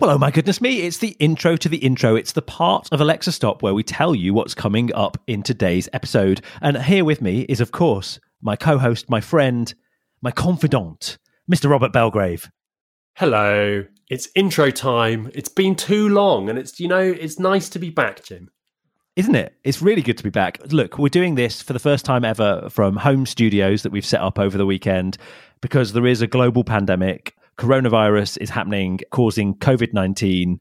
Well, oh my goodness me, it's the intro to the intro. It's the part of Alexa Stop where we tell you what's coming up in today's episode. And here with me is, of course, my co host, my friend, my confidant, Mr. Robert Belgrave. Hello. It's intro time. It's been too long, and it's, you know, it's nice to be back, Jim. Isn't it? It's really good to be back. Look, we're doing this for the first time ever from home studios that we've set up over the weekend because there is a global pandemic coronavirus is happening, causing COVID 19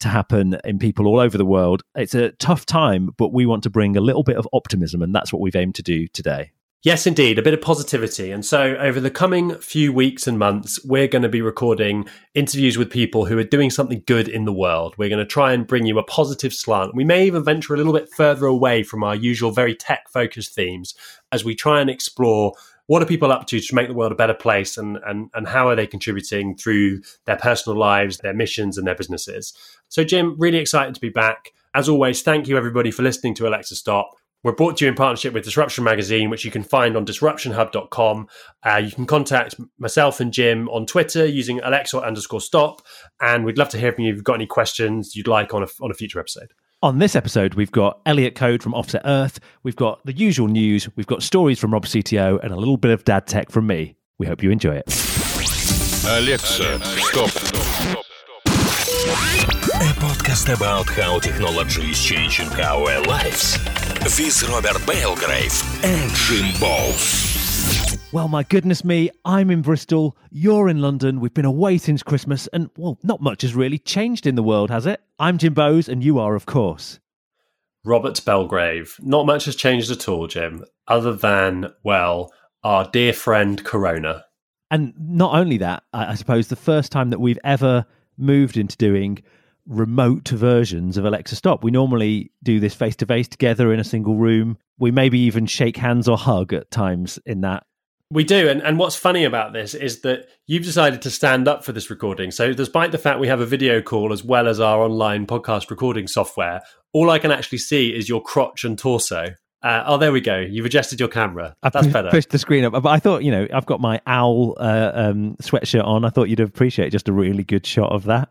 to happen in people all over the world. It's a tough time, but we want to bring a little bit of optimism, and that's what we've aimed to do today. Yes, indeed, a bit of positivity. And so, over the coming few weeks and months, we're going to be recording interviews with people who are doing something good in the world. We're going to try and bring you a positive slant. We may even venture a little bit further away from our usual very tech focused themes as we try and explore what are people up to to make the world a better place and, and, and how are they contributing through their personal lives, their missions, and their businesses? So, Jim, really excited to be back. As always, thank you everybody for listening to Alexa Stop. We're brought to you in partnership with Disruption Magazine, which you can find on disruptionhub.com. Uh, you can contact myself and Jim on Twitter using Alexa underscore stop. And we'd love to hear from you if you've got any questions you'd like on a, on a future episode. On this episode, we've got Elliot Coad from Offset Earth, we've got the usual news, we've got stories from Rob CTO, and a little bit of dad tech from me. We hope you enjoy it. Alexa, stop. A podcast about how technology is changing our lives. With Robert Belgrave and Jim Bowes. Well, my goodness me, I'm in Bristol, you're in London, we've been away since Christmas, and well, not much has really changed in the world, has it? I'm Jim Bowes, and you are, of course. Robert Belgrave. Not much has changed at all, Jim, other than, well, our dear friend Corona. And not only that, I, suppose the first time that we've ever moved into doing remote versions of Alexa Stop. We normally do this face to face together in a single room. We maybe even shake hands or hug at times in that we do. And, and what's funny about this is that you've decided to stand up for this recording. So, despite the fact we have a video call as well as our online podcast recording software, all I can actually see is your crotch and torso. Uh, oh, there we go. You've adjusted your camera. That's better. Pushed the screen up, but I thought, you know, I've got my owl uh, um, sweatshirt on. I thought you'd appreciate just a really good shot of that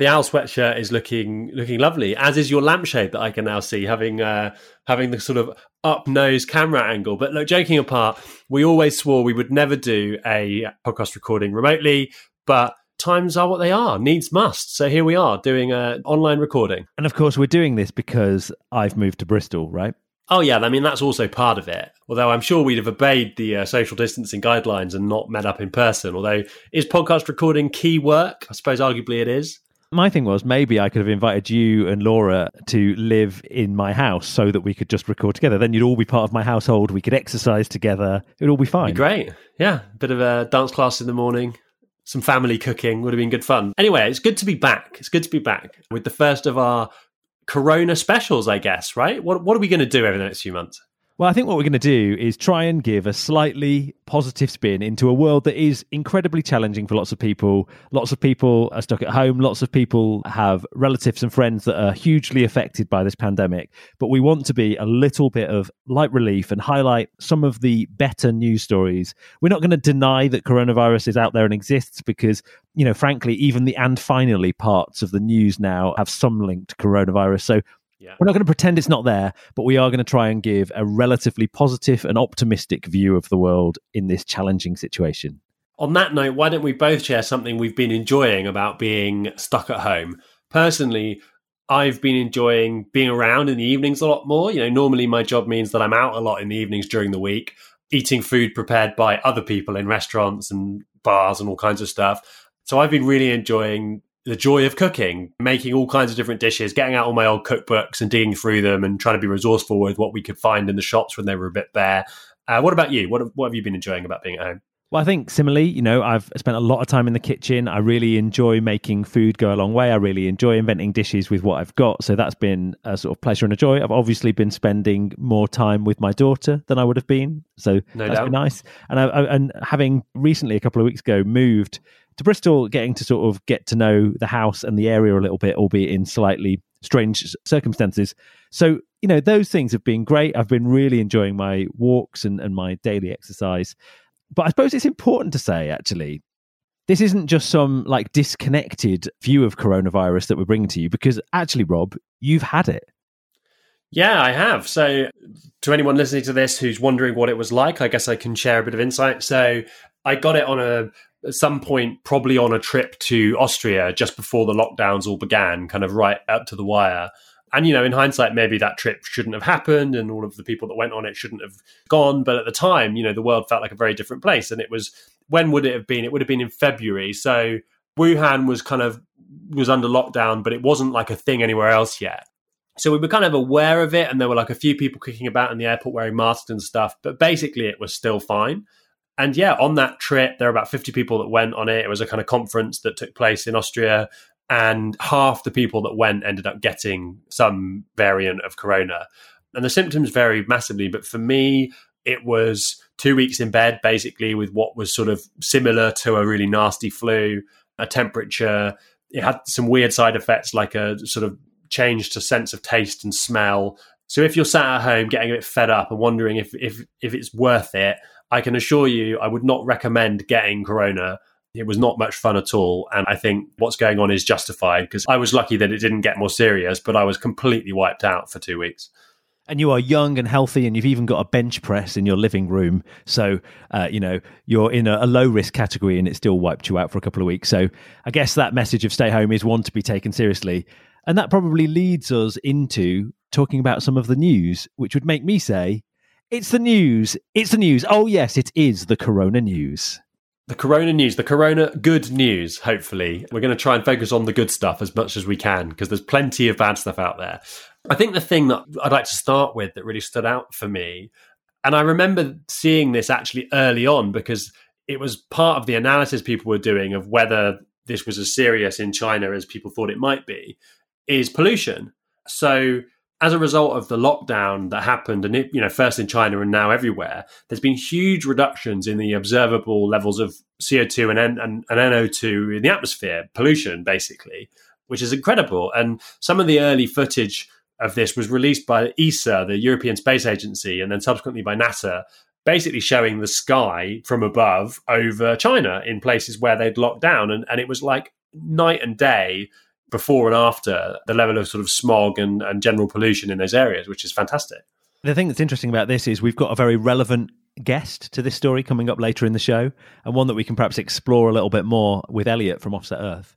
the owl sweatshirt is looking looking lovely, as is your lampshade that I can now see, having uh, having the sort of up nose camera angle. But look, joking apart, we always swore we would never do a podcast recording remotely, but times are what they are needs must so here we are doing an online recording and of course we're doing this because i've moved to bristol right Oh yeah, I mean that's also part of it. Although I'm sure we'd have obeyed the uh, social distancing guidelines and not met up in person. Although is podcast recording key work? I suppose arguably it is. My thing was maybe I could have invited you and Laura to live in my house so that we could just record together. Then you'd all be part of my household. We could exercise together. It'd all be fine. Be great. Yeah. Bit of a dance class in the morning, some family cooking would have been good fun. Anyway, it's good to be back. It's good to be back with the first of our Corona specials, I guess, right? What, what are we going to do over the next few months? Well, I think what we're going to do is try and give a slightly positive spin into a world that is incredibly challenging for lots of people. Lots of people are stuck at home. Lots of people have relatives and friends that are hugely affected by this pandemic. But we want to be a little bit of light relief and highlight some of the better news stories. We're not going to deny that coronavirus is out there and exists because, you know, frankly, even the and finally parts of the news now have some link to coronavirus. So yeah. We're not going to pretend it's not there, but we are going to try and give a relatively positive and optimistic view of the world in this challenging situation. On that note, why don't we both share something we've been enjoying about being stuck at home? Personally, I've been enjoying being around in the evenings a lot more. You know, normally my job means that I'm out a lot in the evenings during the week, eating food prepared by other people in restaurants and bars and all kinds of stuff. So I've been really enjoying the joy of cooking, making all kinds of different dishes, getting out all my old cookbooks and digging through them and trying to be resourceful with what we could find in the shops when they were a bit bare. Uh, what about you? What, what have you been enjoying about being at home? Well, I think similarly, you know, I've spent a lot of time in the kitchen. I really enjoy making food go a long way. I really enjoy inventing dishes with what I've got. So that's been a sort of pleasure and a joy. I've obviously been spending more time with my daughter than I would have been. So no that's doubt. been nice. And I, I, and having recently a couple of weeks ago moved to Bristol, getting to sort of get to know the house and the area a little bit, albeit in slightly strange circumstances. So, you know, those things have been great. I've been really enjoying my walks and, and my daily exercise. But I suppose it's important to say, actually, this isn't just some like disconnected view of coronavirus that we're bringing to you, because actually, Rob, you've had it. Yeah, I have. So, to anyone listening to this who's wondering what it was like, I guess I can share a bit of insight. So, I got it on a at some point, probably on a trip to Austria just before the lockdowns all began, kind of right up to the wire. And, you know, in hindsight, maybe that trip shouldn't have happened and all of the people that went on it shouldn't have gone. But at the time, you know, the world felt like a very different place. And it was, when would it have been? It would have been in February. So Wuhan was kind of, was under lockdown, but it wasn't like a thing anywhere else yet. So we were kind of aware of it. And there were like a few people kicking about in the airport wearing masks and stuff. But basically, it was still fine and yeah, on that trip, there were about 50 people that went on it. It was a kind of conference that took place in Austria. And half the people that went ended up getting some variant of corona. And the symptoms varied massively. But for me, it was two weeks in bed, basically, with what was sort of similar to a really nasty flu, a temperature. It had some weird side effects, like a sort of change to sense of taste and smell. So if you're sat at home getting a bit fed up and wondering if if if it's worth it, I can assure you, I would not recommend getting Corona. It was not much fun at all. And I think what's going on is justified because I was lucky that it didn't get more serious, but I was completely wiped out for two weeks and you are young and healthy and you've even got a bench press in your living room so uh, you know you're in a, a, low risk category and it still wiped you out for a couple of weeks so i guess that message of stay home is one to be taken seriously and that probably leads us into talking about some of the news which would make me say it's the news. It's the news. Oh, yes, it is the Corona news. The Corona news, the Corona good news, hopefully. We're going to try and focus on the good stuff as much as we can because there's plenty of bad stuff out there. I think the thing that I'd like to start with that really stood out for me, and I remember seeing this actually early on because it was part of the analysis people were doing of whether this was as serious in China as people thought it might be, is pollution. So as a result of the lockdown that happened, and it, you know, first in China and now everywhere, there's been huge reductions in the observable levels of CO2 and, and, and NO2 in the atmosphere, pollution, basically, which is incredible. And some of the early footage of this was released by ESA, the European Space Agency, and then subsequently by NASA, basically showing the sky from above over China in places where they'd locked down. And, and it was like night and day before and after the level of sort of smog and, and general pollution in those areas, which is fantastic. The thing that's interesting about this is we've got a very relevant guest to this story coming up later in the show, and one that we can perhaps explore a little bit more with Elliot from Offset Earth.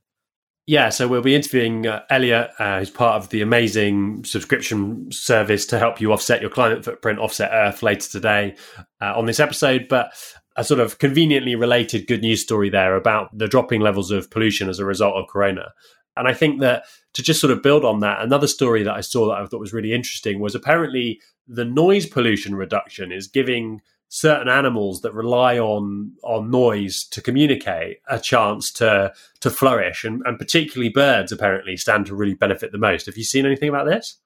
Yeah, so we'll be interviewing uh, Elliot, uh, who's part of the amazing subscription service to help you offset your climate footprint, Offset Earth, later today uh, on this episode. But a sort of conveniently related good news story there about the dropping levels of pollution as a result of Corona. And I think that to just sort of build on that, another story that I saw that I thought was really interesting was apparently the noise pollution reduction is giving certain animals that rely on on noise to communicate a chance to to flourish. And, and particularly birds apparently stand to really benefit the most. Have you seen anything about this?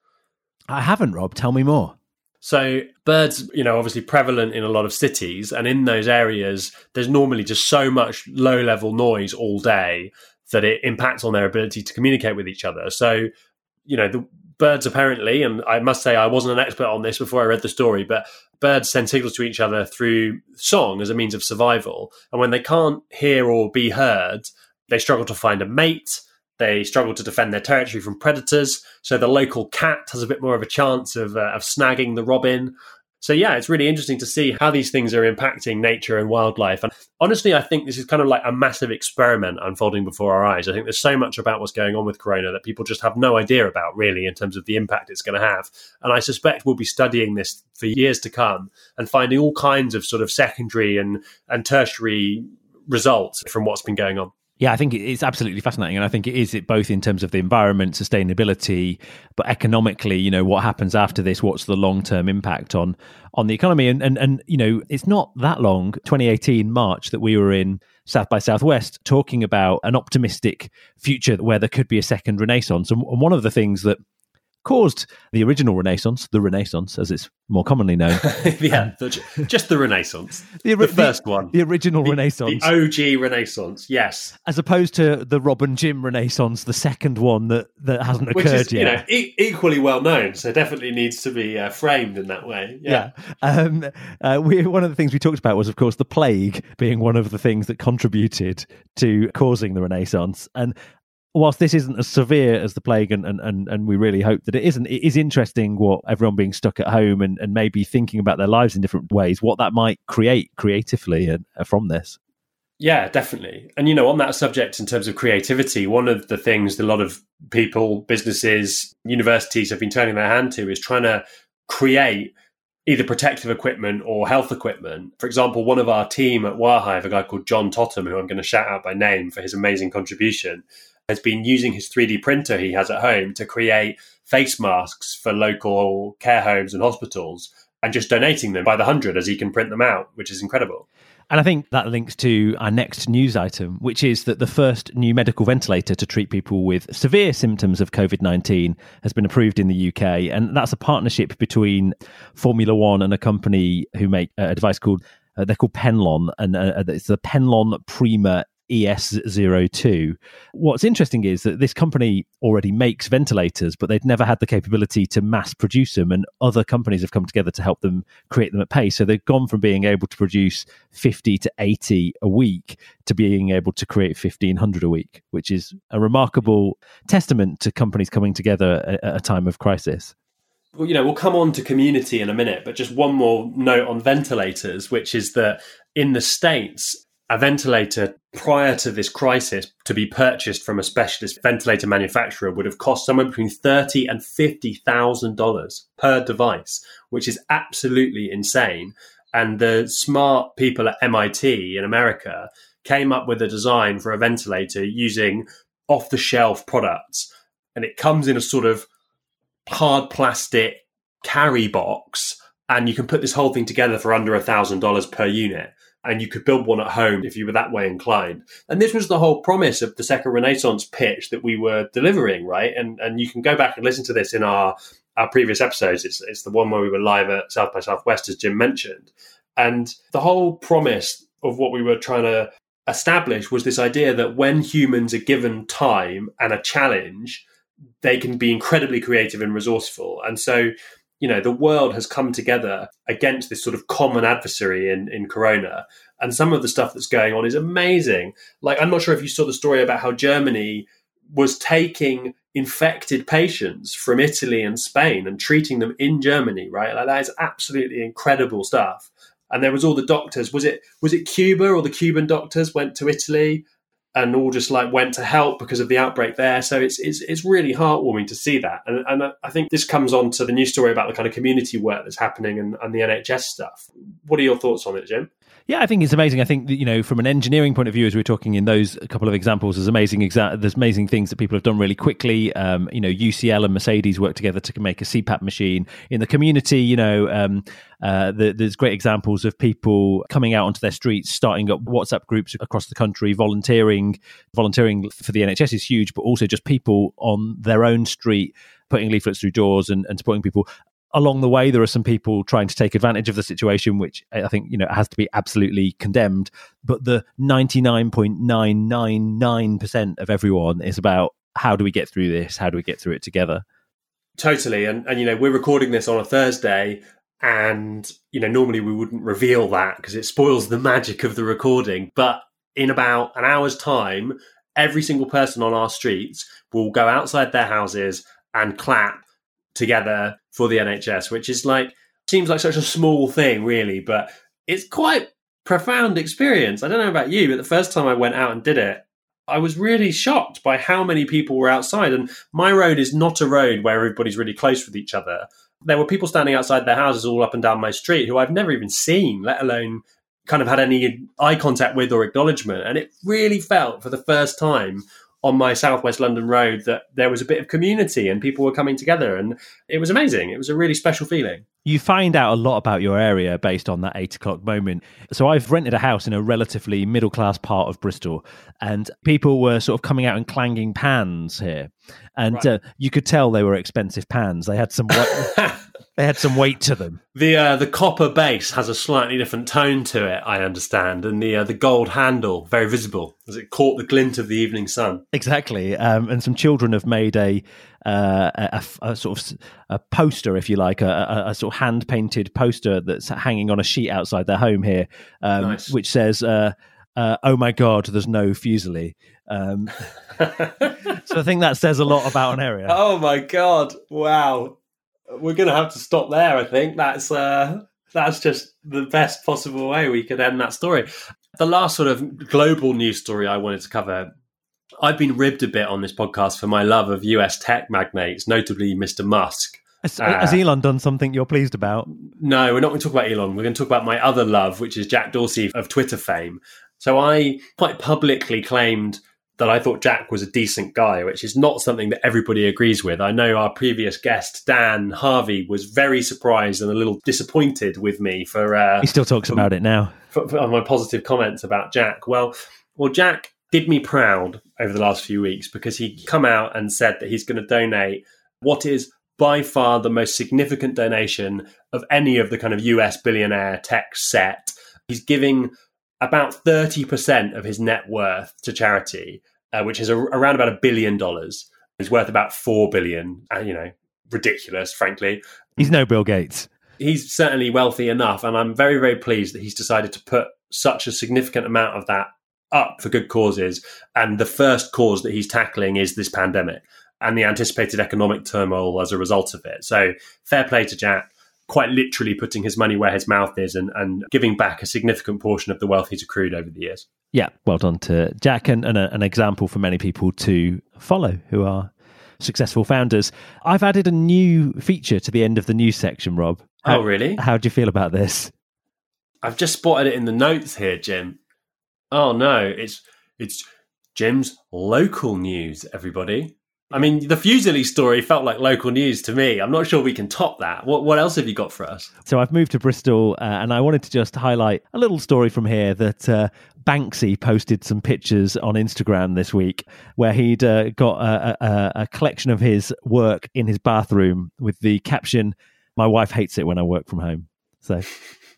I haven't rob. Tell me more. So birds, you know, obviously prevalent in a lot of cities, and in those areas, there's normally just so much low level noise all day that it impacts on their ability to communicate with each other. So, you know, the birds apparently, and I must say I wasn't an expert on this before I read the story, but birds send signals to each other through song as a means of survival. And when they can't hear or be heard, they struggle to find a mate. They struggle to defend their territory from predators. So the local cat has a bit more of a chance of, uh, of snagging the robin. So yeah, it's really interesting to see how these things are impacting nature and wildlife. And honestly, I think this is kind of like a massive experiment unfolding before our eyes. I think there's so much about what's going on with corona that people just have no idea about really in terms of the impact it's going to have. And I suspect we'll be studying this for years to come and finding all kinds of sort of secondary and and tertiary results from what's been going on. Yeah, I think it's absolutely fascinating, and I think it is it both in terms of the environment, sustainability, but economically, you know, what happens after this? What's the long term impact on on the economy? And and and you know, it's not that long, 2018 March, that we were in South by Southwest talking about an optimistic future where there could be a second renaissance. And, and one of the things that caused the original Renaissance, the Renaissance as it's more commonly known. yeah, the, just the Renaissance. The, the first one. The original the, Renaissance. The OG Renaissance, yes. As opposed to the Rob and Jim Renaissance, the second one that, that hasn't Which occurred is, yet. You know, e- equally well known, so definitely needs to be uh, framed in that way. Yeah. yeah. Um, uh, we, one of the things we talked about was, of course, the plague being one of the things that contributed to causing the Renaissance. And whilst this isn't as severe as the plague and, and, and, and we really hope that it isn't, it is interesting what everyone being stuck at home and, and maybe thinking about their lives in different ways, what that might create creatively uh, from this. Yeah, definitely. And, you know, on that subject, in terms of creativity, one of the things that a lot of people, businesses, universities have been turning their hand to is trying to create either protective equipment or health equipment. For example, one of our team at Wirehive, a guy called John Totham, who I'm going to shout out by name for his amazing contribution, has been using his 3D printer he has at home to create face masks for local care homes and hospitals and just donating them by the hundred as he can print them out, which is incredible. And I think that links to our next news item, which is that the first new medical ventilator to treat people with severe symptoms of COVID 19 has been approved in the UK. And that's a partnership between Formula One and a company who make a device called, uh, they're called Penlon, and uh, it's the Penlon Prima ES02. What's interesting is that this company already makes ventilators, but they'd never had the capability to mass produce them, and other companies have come together to help them create them at pace. So they've gone from being able to produce 50 to 80 a week to being able to create 1500 a week, which is a remarkable testament to companies coming together at a time of crisis well, you know, we'll come on to community in a minute, but just one more note on ventilators, which is that in the States, a ventilator prior to this crisis to be purchased from a specialist ventilator manufacturer would have cost somewhere between thirty and fifty thousand dollars per device, which is absolutely insane. And the smart people at MIT in America came up with a design for a ventilator using off the shelf products. And it comes in a sort of hard plastic carry box. And you can put this whole thing together for under a thousand dollars per unit and you could build one at home if you were that way inclined. And this was the whole promise of the second Renaissance pitch that we were delivering, right? And and you can go back and listen to this in our our previous episodes. It's it's the one where we were live at South by Southwest, as Jim mentioned. And the whole promise of what we were trying to establish was this idea that when humans are given time and a challenge, they can be incredibly creative and resourceful. And so you know the world has come together against this sort of common adversary in in corona. And some of the stuff that's going on is amazing. Like i'm not sure if you saw the story about how germany was taking infected patients from italy and spain and treating them in germany right? Like that is absolutely incredible stuff. And there was all the doctors. Was it was it cuba or the cuban doctors went to italy and all just like went to help because of the outbreak there. So it's it's, it's really heartwarming to see that, and, and I think this comes on to the news story about the kind of community work that's happening and, and the NHS stuff. What are your thoughts on it, Jim? Yeah, I think it's amazing. I think that, you know, from an engineering point of view, as we are talking in those a couple of examples, there's amazing exa- there's amazing things that people have done really quickly. Um, you know, UCL and Mercedes work together to make a CPAP machine. In the community, you know, um, uh, the, there's great examples of people coming out onto their streets, starting up WhatsApp groups across the country, volunteering. Volunteering for the NHS is huge, but also just people on their own street putting leaflets through doors and, and supporting people along the way there are some people trying to take advantage of the situation which i think you know has to be absolutely condemned. But the 99.999% of everyone is about how do we get through this? How do we get through it together? Totally. And and you know we're recording this on a thursday and you know normally we wouldn't reveal that because it spoils the magic of the recording. But in about an hour's time every single person on our streets will go outside their houses and clap together for the NHS, which is like seems like such a small thing, really, but it's quite profound experience. I don't know about you, but the first time I went out and did it, I was really shocked by how many people were outside. And my road is not a road where everybody's really close with each other. There were people standing outside their houses all up and down my street who I've never even seen, let alone kind of had any eye contact with or acknowledgement. And it really felt for the first time on my southwest London road that there was a bit of community and people were coming together, and it was amazing. It was a really special feeling. you find out a lot about your area based on that eight o'clock moment. So I've rented a house in a relatively middle class part of Bristol, and people were sort of coming out and clanging pans here, and Right. uh, you could tell they were expensive pans. They had some weight, they had some weight to them. The uh, the copper base has a slightly different tone to it, I understand, and the uh, the gold handle very visible as it caught the glint of the evening sun. Exactly, um, and some children have made a, uh, a, a sort of a poster, if you like, a, a, sort of hand painted poster that's hanging on a sheet outside their home here, um, Nice. which says, uh, uh, "Oh my God, there's no fusilli." Um, so I think that says a lot about an area. Oh my god! Wow, we're gonna have to stop there. I think that's uh, that's just the best possible way we could end that story. The last sort of global news story I wanted to cover. I've been ribbed a bit on this podcast for my love of US tech magnates, notably Mr. Musk. Has, has Elon done something you're pleased about? No, we're not going to talk about Elon. We're going to talk about my other love, which is Jack Dorsey of Twitter fame. So I quite publicly claimed that I thought Jack was a decent guy, which is not something that everybody agrees with. I know our previous guest, Dan Harvey, was very surprised and a little disappointed with me for, uh, He still talks about it now. for, for my positive comments about Jack. Well, well, Jack did me proud over the last few weeks because he come out and said that he's going to donate what is by far the most significant donation of any of the kind of US billionaire tech set. He's giving about 30% of his net worth to charity, uh, which is a, around about a billion dollars. He's worth about 4 billion, uh, you know, ridiculous, frankly He's no Bill Gates. he's certainly wealthy enough, and I'm very, very pleased that he's decided to put such a significant amount of that up for good causes. And the first cause that he's tackling is this pandemic and the anticipated economic turmoil as a result of it. So, fair play to Jack, quite literally putting his money where his mouth is and, and giving back a significant portion of the wealth he's accrued over the years. Yeah, well done to Jack, and, and a, an example for many people to follow who are successful founders. I've added a new feature to the end of the news section, Rob. Oh, how, oh, really? how do you feel about this? I've just spotted it in the notes here, Jim. Oh no, it's it's Jim's local news, everybody. I mean, the fusilli story felt like local news to me. I'm not sure we can top that. What what else have you got for us? So I've moved to Bristol, uh, and I wanted to just highlight a little story from here that uh, Banksy posted some pictures on Instagram this week, where he'd uh, got a, a, a collection of his work in his bathroom with the caption, "My wife hates it when I work from home." So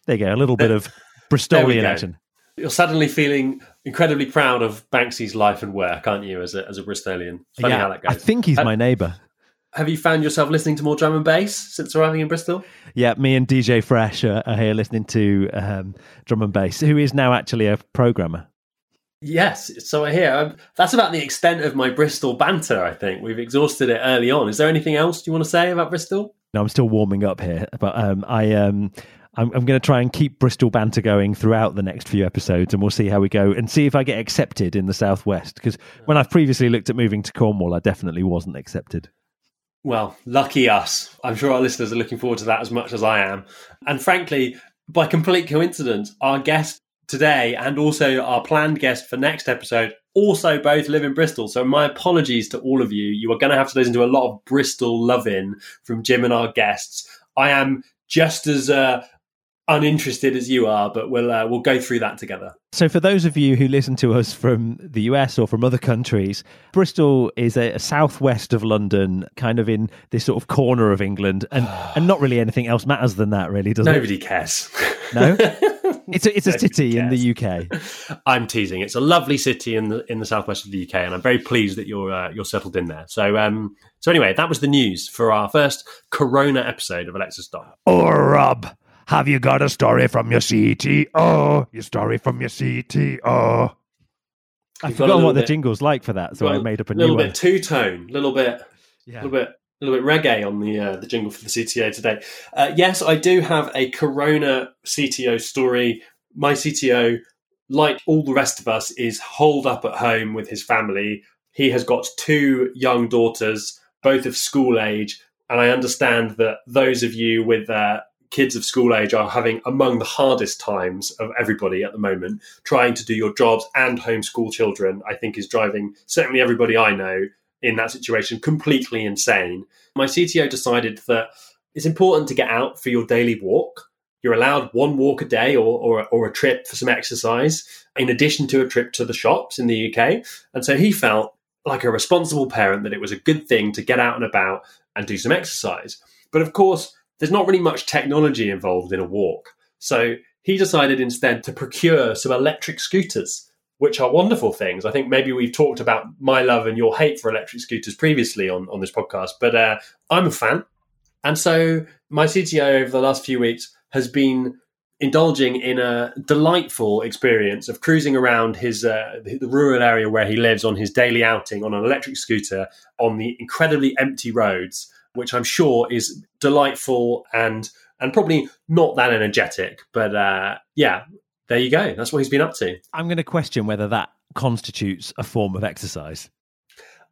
there you go, a little bit of Bristolian action. You're suddenly feeling incredibly proud of Banksy's life and work, aren't you, as a, as a Bristolian? Funny how that goes. I think he's Uh, my neighbour. Have you found yourself listening to more drum and bass since arriving in Bristol? Yeah, me and DJ Fresh are, are here listening to um, drum and bass, who is now actually a programmer. Yes, so I hear. Um, that's about the extent of my Bristol banter, I think. We've exhausted it early on. Is there anything else you want to say about Bristol? No, I'm still warming up here, but um, I um, I'm, I'm going to try and keep Bristol banter going throughout the next few episodes, and we'll see how we go and see if I get accepted in the southwest. Because when I've previously looked at moving to Cornwall, I definitely wasn't accepted. Well, lucky us. I'm sure our listeners are looking forward to that as much as I am. And frankly, by complete coincidence, our guest today and also our planned guest for next episode also both live in Bristol. So my apologies to all of you. You are going to have to listen to a lot of Bristol loving from Jim and our guests. I am just as uh, uninterested as you are, but we'll uh, we'll go through that together. So, for those of you who listen to us from the US or from other countries, Bristol is a, a southwest of London, kind of in this sort of corner of England, and and not really anything else matters than that, really, does Nobody cares. No, it's a, it's a Nobody city in the. UK. I'm teasing. It's a lovely city in the in the southwest of the UK, and I'm very pleased that you're uh, you're settled in there. So um so anyway, that was the news for our first Corona episode of Alexa Stop. Oh, Rob, have you got a story from your CTO? Your story from your CTO? I forgot You've got a forgotten little what the bit- jingle's like for that, so I made up a a little new bit two tone, little bit Yeah. a little bit a little bit reggae on the uh, the jingle for the CTO today. Uh, yes, I do have a Corona CTO story. My CTO, like all the rest of us, is holed up at home with his family. He has got two young daughters, both of school age, and I understand that those of you with uh, kids of school age are having among the hardest times of everybody at the moment. Trying to do your jobs and homeschool children, I think, is driving certainly everybody I know in that situation completely insane. My CTO decided that it's important to get out for your daily walk. You're allowed one walk a day or, or, or a trip for some exercise, in addition to a trip to the shops in the UK. And so he felt like a responsible parent that it was a good thing to get out and about and do some exercise. But of course, there's not really much technology involved in a walk. So he decided instead to procure some electric scooters, which are wonderful things. I think maybe we've talked about my love and your hate for electric scooters previously on, on this podcast, but uh, I'm a fan. And so my CTO over the last few weeks has been indulging in a delightful experience of cruising around his uh, the rural area where he lives on his daily outing on an electric scooter on the incredibly empty roads, which I'm sure is delightful and and probably not that energetic. But uh, yeah, there you go. That's what he's been up to. I'm going to question whether that constitutes a form of exercise.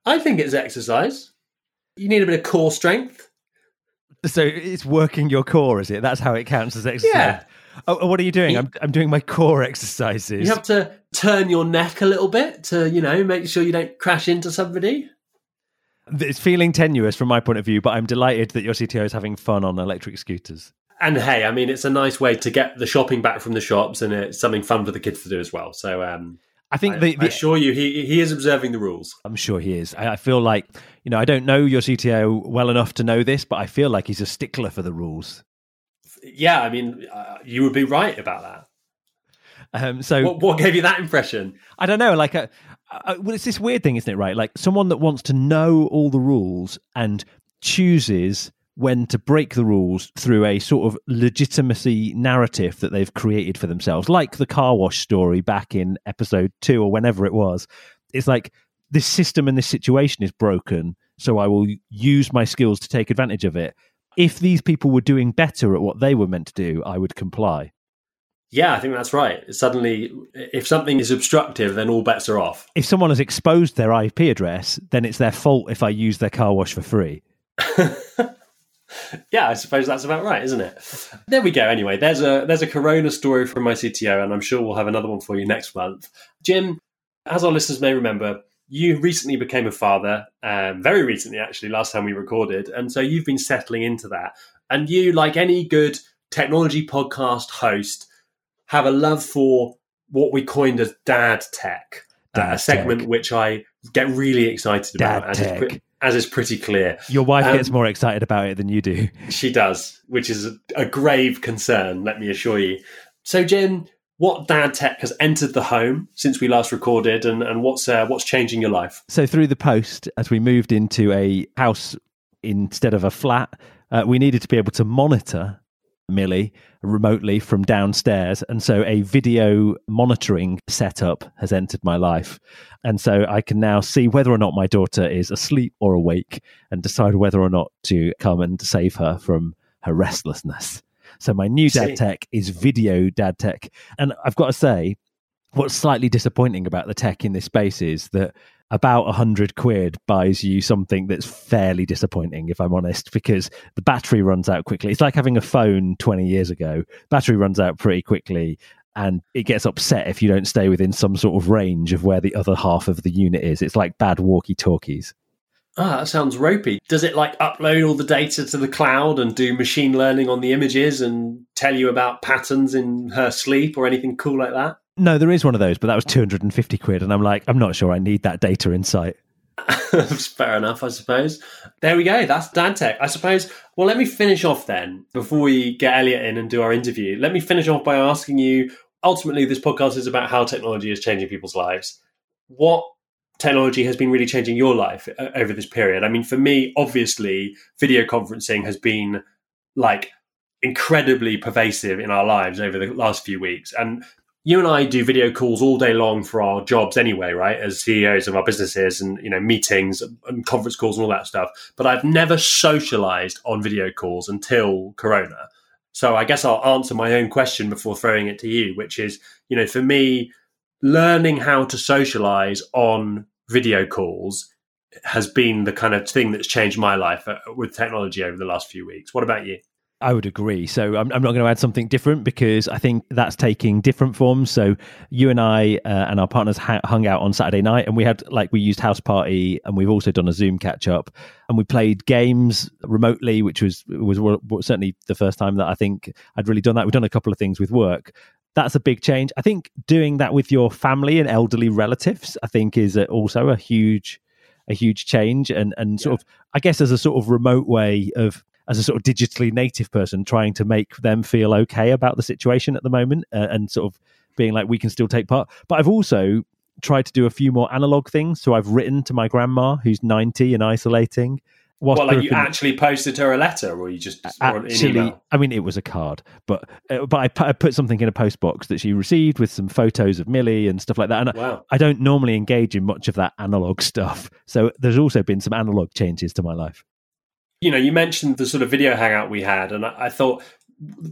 I think it's exercise. You need a bit of core strength. So it's working your core, is it? That's how it counts as exercise. Yeah. Oh, what are you doing? I'm, I'm doing my core exercises. You have to turn your neck a little bit to, you know, make sure you don't crash into somebody. It's feeling tenuous from my point of view, but I'm delighted that your CTO is having fun on electric scooters. And hey, I mean, it's a nice way to get the shopping back from the shops, and it's something fun for the kids to do as well. So, um, I think I, the, the I assure you, he he is observing the rules. I'm sure he is. I, I feel like you know I don't know your CTO well enough to know this, but I feel like he's a stickler for the rules. Yeah, I mean, uh, you would be right about that. Um, so What, what gave you that impression? I don't know. Like, a, a, well, it's this weird thing, isn't it? Right? Like someone that wants to know all the rules and chooses when to break the rules through a sort of legitimacy narrative that they've created for themselves, like the car wash story back in episode two or whenever it was. It's like this system and this situation is broken, so I will use my skills to take advantage of it. If these people were doing better at what they were meant to do, I would comply. Yeah, I think that's right. Suddenly, if something is obstructive, then all bets are off. If someone has exposed their IP address, then it's their fault if I use their car wash for free. yeah, I suppose that's about right, isn't it? There we go. Anyway, there's a there's a Corona story from my CTO, and I'm sure we'll have another one for you next month. Jim, as our listeners may remember, you recently became a father, um, very recently, actually, last time we recorded, and so you've been settling into that. And you, like any good technology podcast host, have a love for what we coined as dad tech, uh, a segment tech. which I get really excited about, Dad as is, tech. pre- as is pretty clear. Your wife Um, gets more excited about it than you do. She does, which is a, a grave concern, let me assure you. So, Jim, what dad tech has entered the home since we last recorded, and, and what's uh, what's changing your life? So through the post, as we moved into a house instead of a flat, uh, we needed to be able to monitor Millie remotely from downstairs, and so a video monitoring setup has entered my life, and so I can now see whether or not my daughter is asleep or awake, and decide whether or not to come and save her from her restlessness. So my new dad tech is video dad tech, and I've got to say, what's slightly disappointing about the tech in this space is that about a hundred quid buys you something that's fairly disappointing, if I'm honest, because the battery runs out quickly. It's like having a phone 20 years ago. Battery runs out pretty quickly and it gets upset if you don't stay within some sort of range of where the other half of the unit is. It's like bad walkie talkies. Ah, that sounds ropey. Does it like upload all the data to the cloud and do machine learning on the images and tell you about patterns in her sleep or anything cool like that? No, there is one of those, but that was 250 quid. And I'm like, I'm not sure I need that data insight. Fair enough, I suppose. There we go. That's dad tech. I suppose. Well, let me finish off then before we get Elliot in and do our interview. Let me finish off by asking you. Ultimately, this podcast is about how technology is changing people's lives. What technology has been really changing your life uh, over this period? I mean, for me, obviously, video conferencing has been like incredibly pervasive in our lives over the last few weeks. And you and I do video calls all day long for our jobs anyway, right? As CEOs of our businesses and, you know, meetings and conference calls and all that stuff. But I've never socialized on video calls until Corona. So I guess I'll answer my own question before throwing it to you, which is, you know, for me, learning how to socialize on video calls has been the kind of thing that's changed my life uh, with technology over the last few weeks. What about you? I would agree. So I'm, I'm not going to add something different because I think that's taking different forms. So you and I uh, and our partners ha- hung out on Saturday night, and we had like we used Houseparty, and we've also done a Zoom catch up, and we played games remotely, which was was certainly the first time that I think I'd really done that. We've done a couple of things with work. That's a big change. I think doing that with your family and elderly relatives, I think, is also a huge a huge change and and sort yeah. of I guess as a sort of remote way of as a sort of digitally native person trying to make them feel okay about the situation at the moment uh, and sort of being like we can still take part but i've also tried to do a few more analog things so i've written to my grandma who's 90 and isolating well, like you actually posted her a letter, or you just actually? I mean, it was a card, but uh, but I, pu- I, put something in a post box that she received with some photos of Millie and stuff like that. And wow. I, I don't normally engage in much of that analog stuff, so there's also been some analog changes to my life you know, you mentioned the sort of video hangout we had, and I, I thought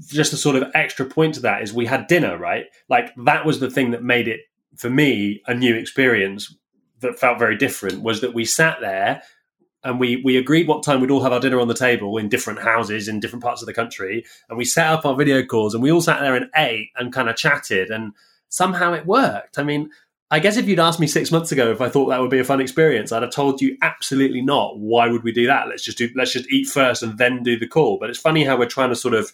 just a sort of extra point to that is we had dinner, right? Like that was the thing that made it for me a new experience that felt very different. Was that we sat there and we we agreed what time we'd all have our dinner on the table in different houses in different parts of the country, and we set up our video calls and we all sat there and ate and kind of chatted, and somehow it worked. I mean, I guess if you'd asked me six months ago if I thought that would be a fun experience, I'd have told you absolutely not. Why would we do that? Let's just do let's just eat first and then do the call. But it's funny how we're trying to sort of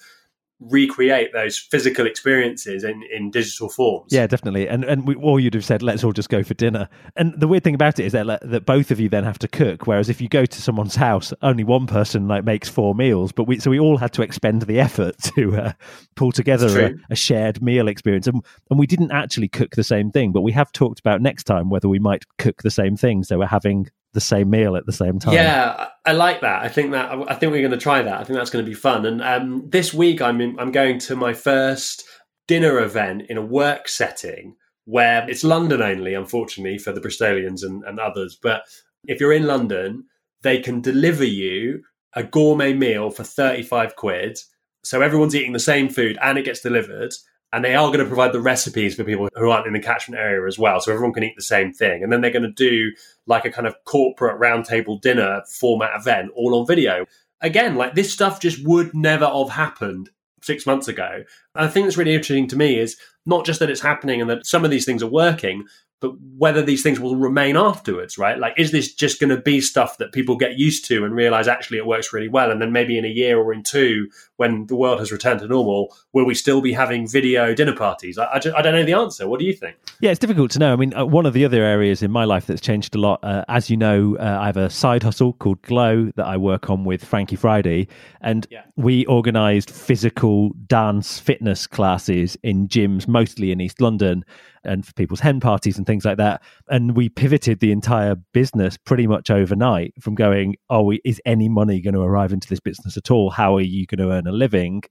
recreate those physical experiences in, in digital forms. Yeah, definitely. And and we, or you'd have said, let's all just go for dinner. And the weird thing about it is that that both of you then have to cook. Whereas if you go to someone's house, only one person like makes four meals. But we so we all had to expend the effort to uh, pull together a, a, shared meal experience. And and we didn't actually cook the same thing, but we have talked about next time whether we might cook the same thing. So we're having the same meal at the same time. Yeah, I like that. I think that I think we're going to try that. I think that's going to be fun. And um, this week, I'm in, I'm going to my first dinner event in a work setting where it's London only, unfortunately, for the Bristolians and, and others. But if you're in London, they can deliver you a gourmet meal for 35 quid. So everyone's eating the same food and it gets delivered and they are going to provide the recipes for people who aren't in the catchment area as well so everyone can eat the same thing. And then they're going to do like a kind of corporate roundtable dinner format event all on video. Again like this stuff just would never have happened six months ago. And the thing that's really interesting to me is not just that it's happening and that some of these things are working but whether these things will remain afterwards, right? Like, is this just going to be stuff that people get used to and realize actually it works really well? And then maybe in a year or in two, when the world has returned to normal, will we still be having video dinner parties? I, I, just, I don't know the answer. What do you think? Yeah, it's difficult to know. I mean, uh, one of the other areas in my life that's changed a lot, uh, as you know, uh, I have a side hustle called Glow that I work on with Frankie Friday. And yeah. we organized physical dance fitness classes in gyms, mostly in East London and for people's hen parties and things like that. And we pivoted the entire business pretty much overnight from going, oh, we is any money going to arrive into this business at all? How are you going to earn a living?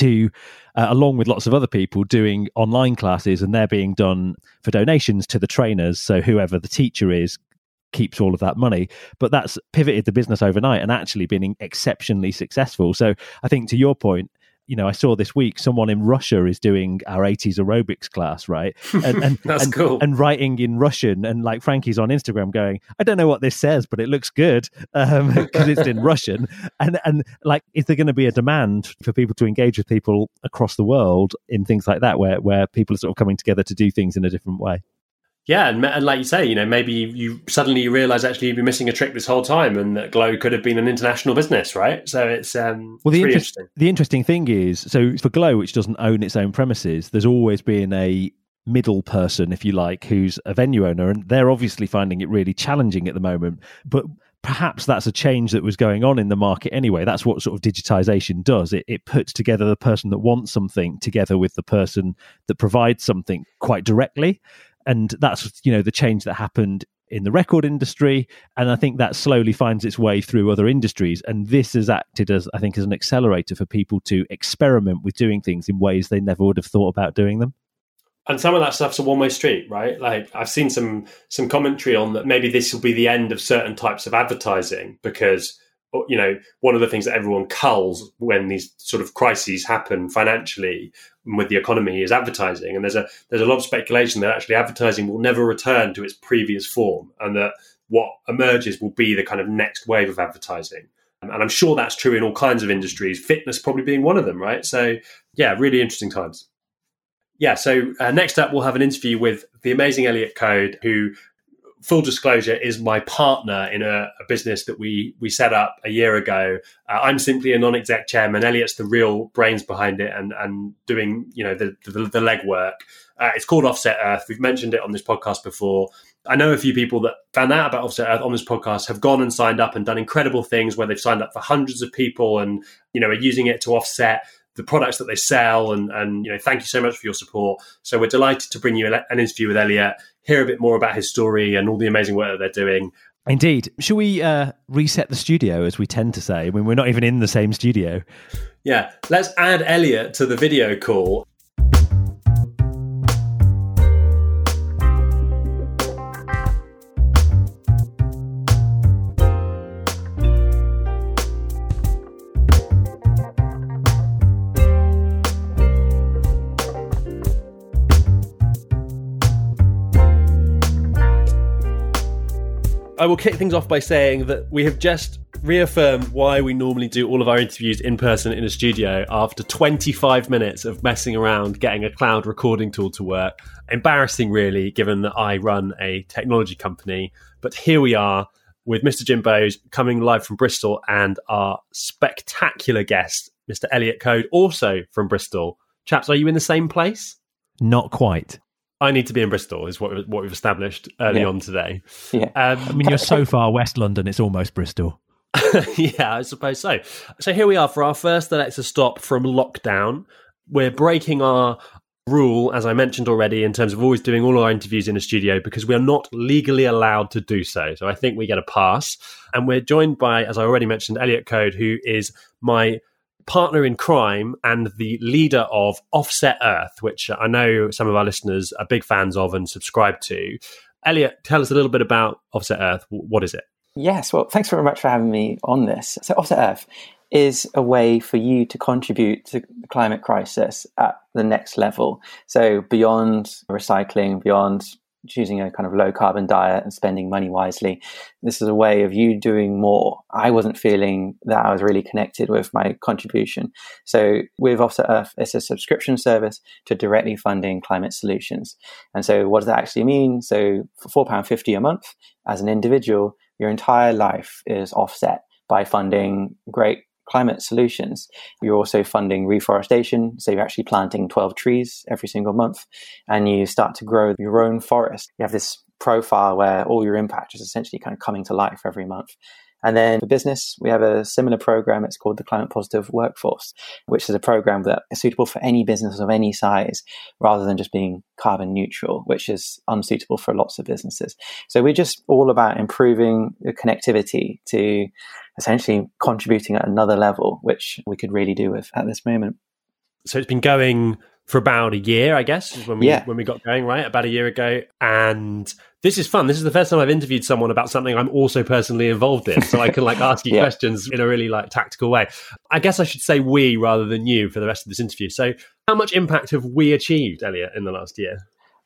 To, uh, along with lots of other people, doing online classes, and they're being done for donations to the trainers. So whoever the teacher is keeps all of that money. But that's pivoted the business overnight and actually been exceptionally successful. So I think to your point, you know, I saw this week someone in Russia is doing our 80s aerobics class, right? And, and that's and, cool. And writing in Russian, and like Frankie's on Instagram going, I don't know what this says, but it looks good because um, it's in Russian. And and like, is there going to be a demand for people to engage with people across the world in things like that, where where people are sort of coming together to do things in a different way? Yeah, and, and, like you say, you know, maybe you, you suddenly you realize actually you've been missing a trick this whole time, and that Glow could have been an international business, right? So it's um, well, the inter- interesting. The interesting thing is, so for Glow, which doesn't own its own premises, there's always been a middle person, if you like, who's a venue owner, and they're obviously finding it really challenging at the moment. But perhaps that's a change that was going on in the market anyway. That's what sort of digitization does. It, it puts together the person that wants something together with the person that provides something quite directly and that's you know the change that happened in the record industry. And i think that slowly finds its way through other industries. And this has acted as i think as an accelerator for people to experiment with doing things in ways they never would have thought about doing them. And some of that stuff's a one-way street right? Like i've seen some some commentary on that maybe this will be the end of certain types of advertising because you know, one of the things that everyone culls when these sort of crises happen financially with the economy is advertising. And there's a there's a lot of speculation that actually advertising will never return to its previous form, and that what emerges will be the kind of next wave of advertising. And I'm sure that's true in all kinds of industries, fitness probably being one of them, right? So, yeah, really interesting times. Yeah, so uh, next up, we'll have an interview with the amazing Elliot Coad, who full disclosure is my partner in a, a, business that we we set up a year ago. Uh, I'm simply a non-exec chairman. Elliot's the real brains behind it and and doing you know the the, the legwork. Uh, it's called Offset Earth. We've mentioned it on this podcast before. I know a few people that found out about Offset Earth on this podcast have gone and signed up and done incredible things where they've signed up for hundreds of people and you know are using it to offset the products that they sell and and you know thank you so much for your support so we're delighted to bring you an interview with elliot hear a bit more about his story and all the amazing work that they're doing. Indeed. Should we uh, reset the studio as we tend to say? I mean we're not even in the same studio. Yeah let's add elliot to the video call I will kick things off by saying that we have just reaffirmed why we normally do all of our interviews in person in a studio after 25 minutes of messing around getting a cloud recording tool to work. Embarrassing, really, given that I run a technology company. But here we are with Mr. Jim Bowes coming live from Bristol and our spectacular guest, Mr. Elliot Coad, also from Bristol. Chaps, are you in the same place? Not quite. I need to be in Bristol, is what what we've established early yeah. on today. Yeah, um, I mean you're so far west London, it's almost Bristol. yeah, I suppose so. So here we are for our first Alexa stop from lockdown. We're breaking our rule, as I mentioned already, in terms of always doing all our interviews in a studio because we are not legally allowed to do so. So I think we get a pass. And we're joined by, as I already mentioned, Elliot Coad, who is my partner in crime and the leader of Offset Earth, which I know some of our listeners are big fans of and subscribe to. Elliot, tell us a little bit about Offset Earth. What is it? Yes, well, thanks very much for having me on this. So, Offset Earth is a way for you to contribute to the climate crisis at the next level. So, beyond recycling, beyond choosing a kind of low carbon diet and spending money wisely. This is a way of you doing more. I wasn't feeling that I was really connected with my contribution. So with Offset Earth, it's a subscription service to directly funding climate solutions. And so what does that actually mean? So for £4.50 a month as an individual, your entire life is offset by funding great climate solutions. You're also funding reforestation. So you're actually planting 12 trees every single month and you start to grow your own forest. You have this profile where all your impact is essentially kind of coming to life every month. And then for business, we have a similar program. It's called the Climate Positive Workforce, which is a program that is suitable for any business of any size rather than just being carbon neutral, which is unsuitable for lots of businesses. So we're just all about improving the connectivity to essentially contributing at another level, which we could really do with at this moment. So it's been going for about a year, I guess, when we yeah. when we got going, right? About a year ago. And this is fun. This is the first time I've interviewed someone about something I'm also personally involved in. So I can like ask you yeah. questions in a really like tactical way. I guess I should say we rather than you for the rest of this interview. So how much impact have we achieved, Elliot, in the last year?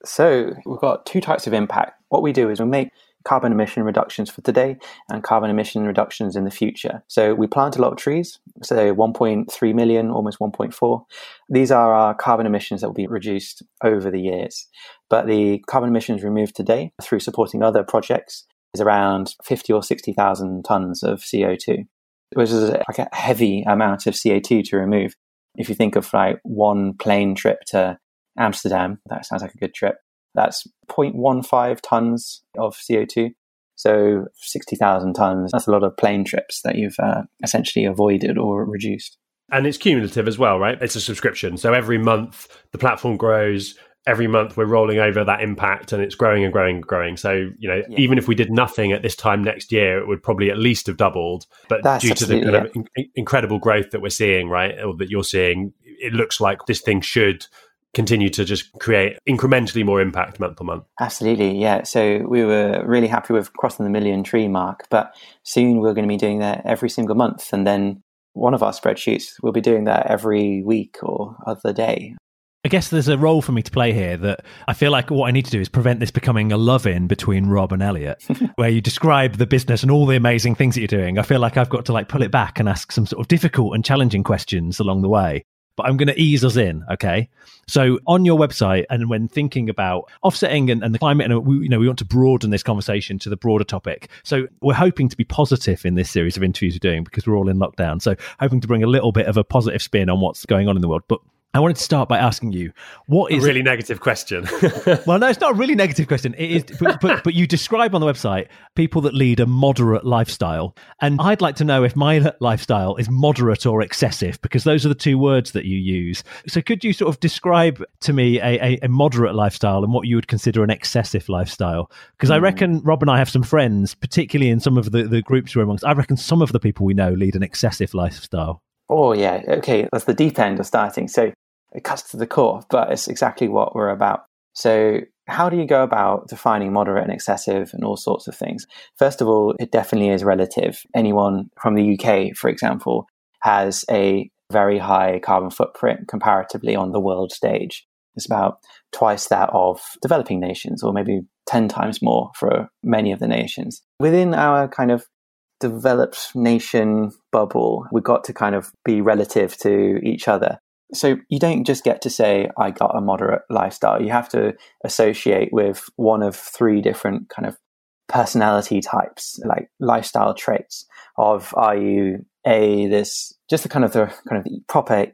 So we've got two types of impact. What we do is we make carbon emission reductions for today and carbon emission reductions in the future. So we plant a lot of trees, so 1.3 million, almost 1.4. These are our carbon emissions that will be reduced over the years. But the carbon emissions removed today through supporting other projects is around 50 or 60,000 tons of CO2, which is like a heavy amount of CO2 to remove. If you think of like one plane trip to Amsterdam, that sounds like a good trip. That's 0.15 tons of CO2. So 60,000 tons, that's a lot of plane trips that you've uh, essentially avoided or reduced. And it's cumulative as well, right? It's a subscription. So every month the platform grows. Every month we're rolling over that impact and it's growing and growing and growing. So, you know, yeah. even if we did nothing at this time next year, it would probably at least have doubled. But That's due to the kind yeah. of in- incredible growth that we're seeing, right, or that you're seeing, it looks like this thing should continue to just create incrementally more impact month on month. Absolutely, yeah. So we were really happy with crossing the million tree mark, but soon we're going to be doing that every single month. And then one of our spreadsheets, we'll be doing that every week or other day. I guess there's a role for me to play here that I feel like what I need to do is prevent this becoming a love in between Rob and Elliot, where you describe the business and all the amazing things that you're doing. I feel like I've got to like pull it back and ask some sort of difficult and challenging questions along the way. But I'm going to ease us in, okay? So on your website, and when thinking about offsetting and, and the climate, and we, you know, we want to broaden this conversation to the broader topic. So we're hoping to be positive in this series of interviews we're doing because we're all in lockdown. So hoping to bring a little bit of a positive spin on what's going on in the world. But I wanted to start by asking you what is a really negative question. well, no, it's not a really negative question. It is, but, but, but, you describe on the website people that lead a moderate lifestyle, and I'd like to know if my lifestyle is moderate or excessive because those are the two words that you use. So, could you sort of describe to me a, a, a moderate lifestyle and what you would consider an excessive lifestyle? Because mm. I hmm. reckon Rob and I have some friends, particularly in some of the, the groups we're amongst. I reckon some of the people we know lead an excessive lifestyle. Oh, yeah. Okay. That's the deep end of starting. So it cuts to the core, but it's exactly what we're about. So, how do you go about defining moderate and excessive and all sorts of things? First of all, it definitely is relative. Anyone from the UK, for example, has a very high carbon footprint comparatively on the world stage. It's about twice that of developing nations, or maybe 10 times more for many of the nations. Within our kind of developed nation bubble, we've got to kind of be relative to each other. So you don't just get to say, I got a moderate lifestyle. You have to associate with one of three different kind of personality types, like lifestyle traits of are you a this just the kind of the kind of proper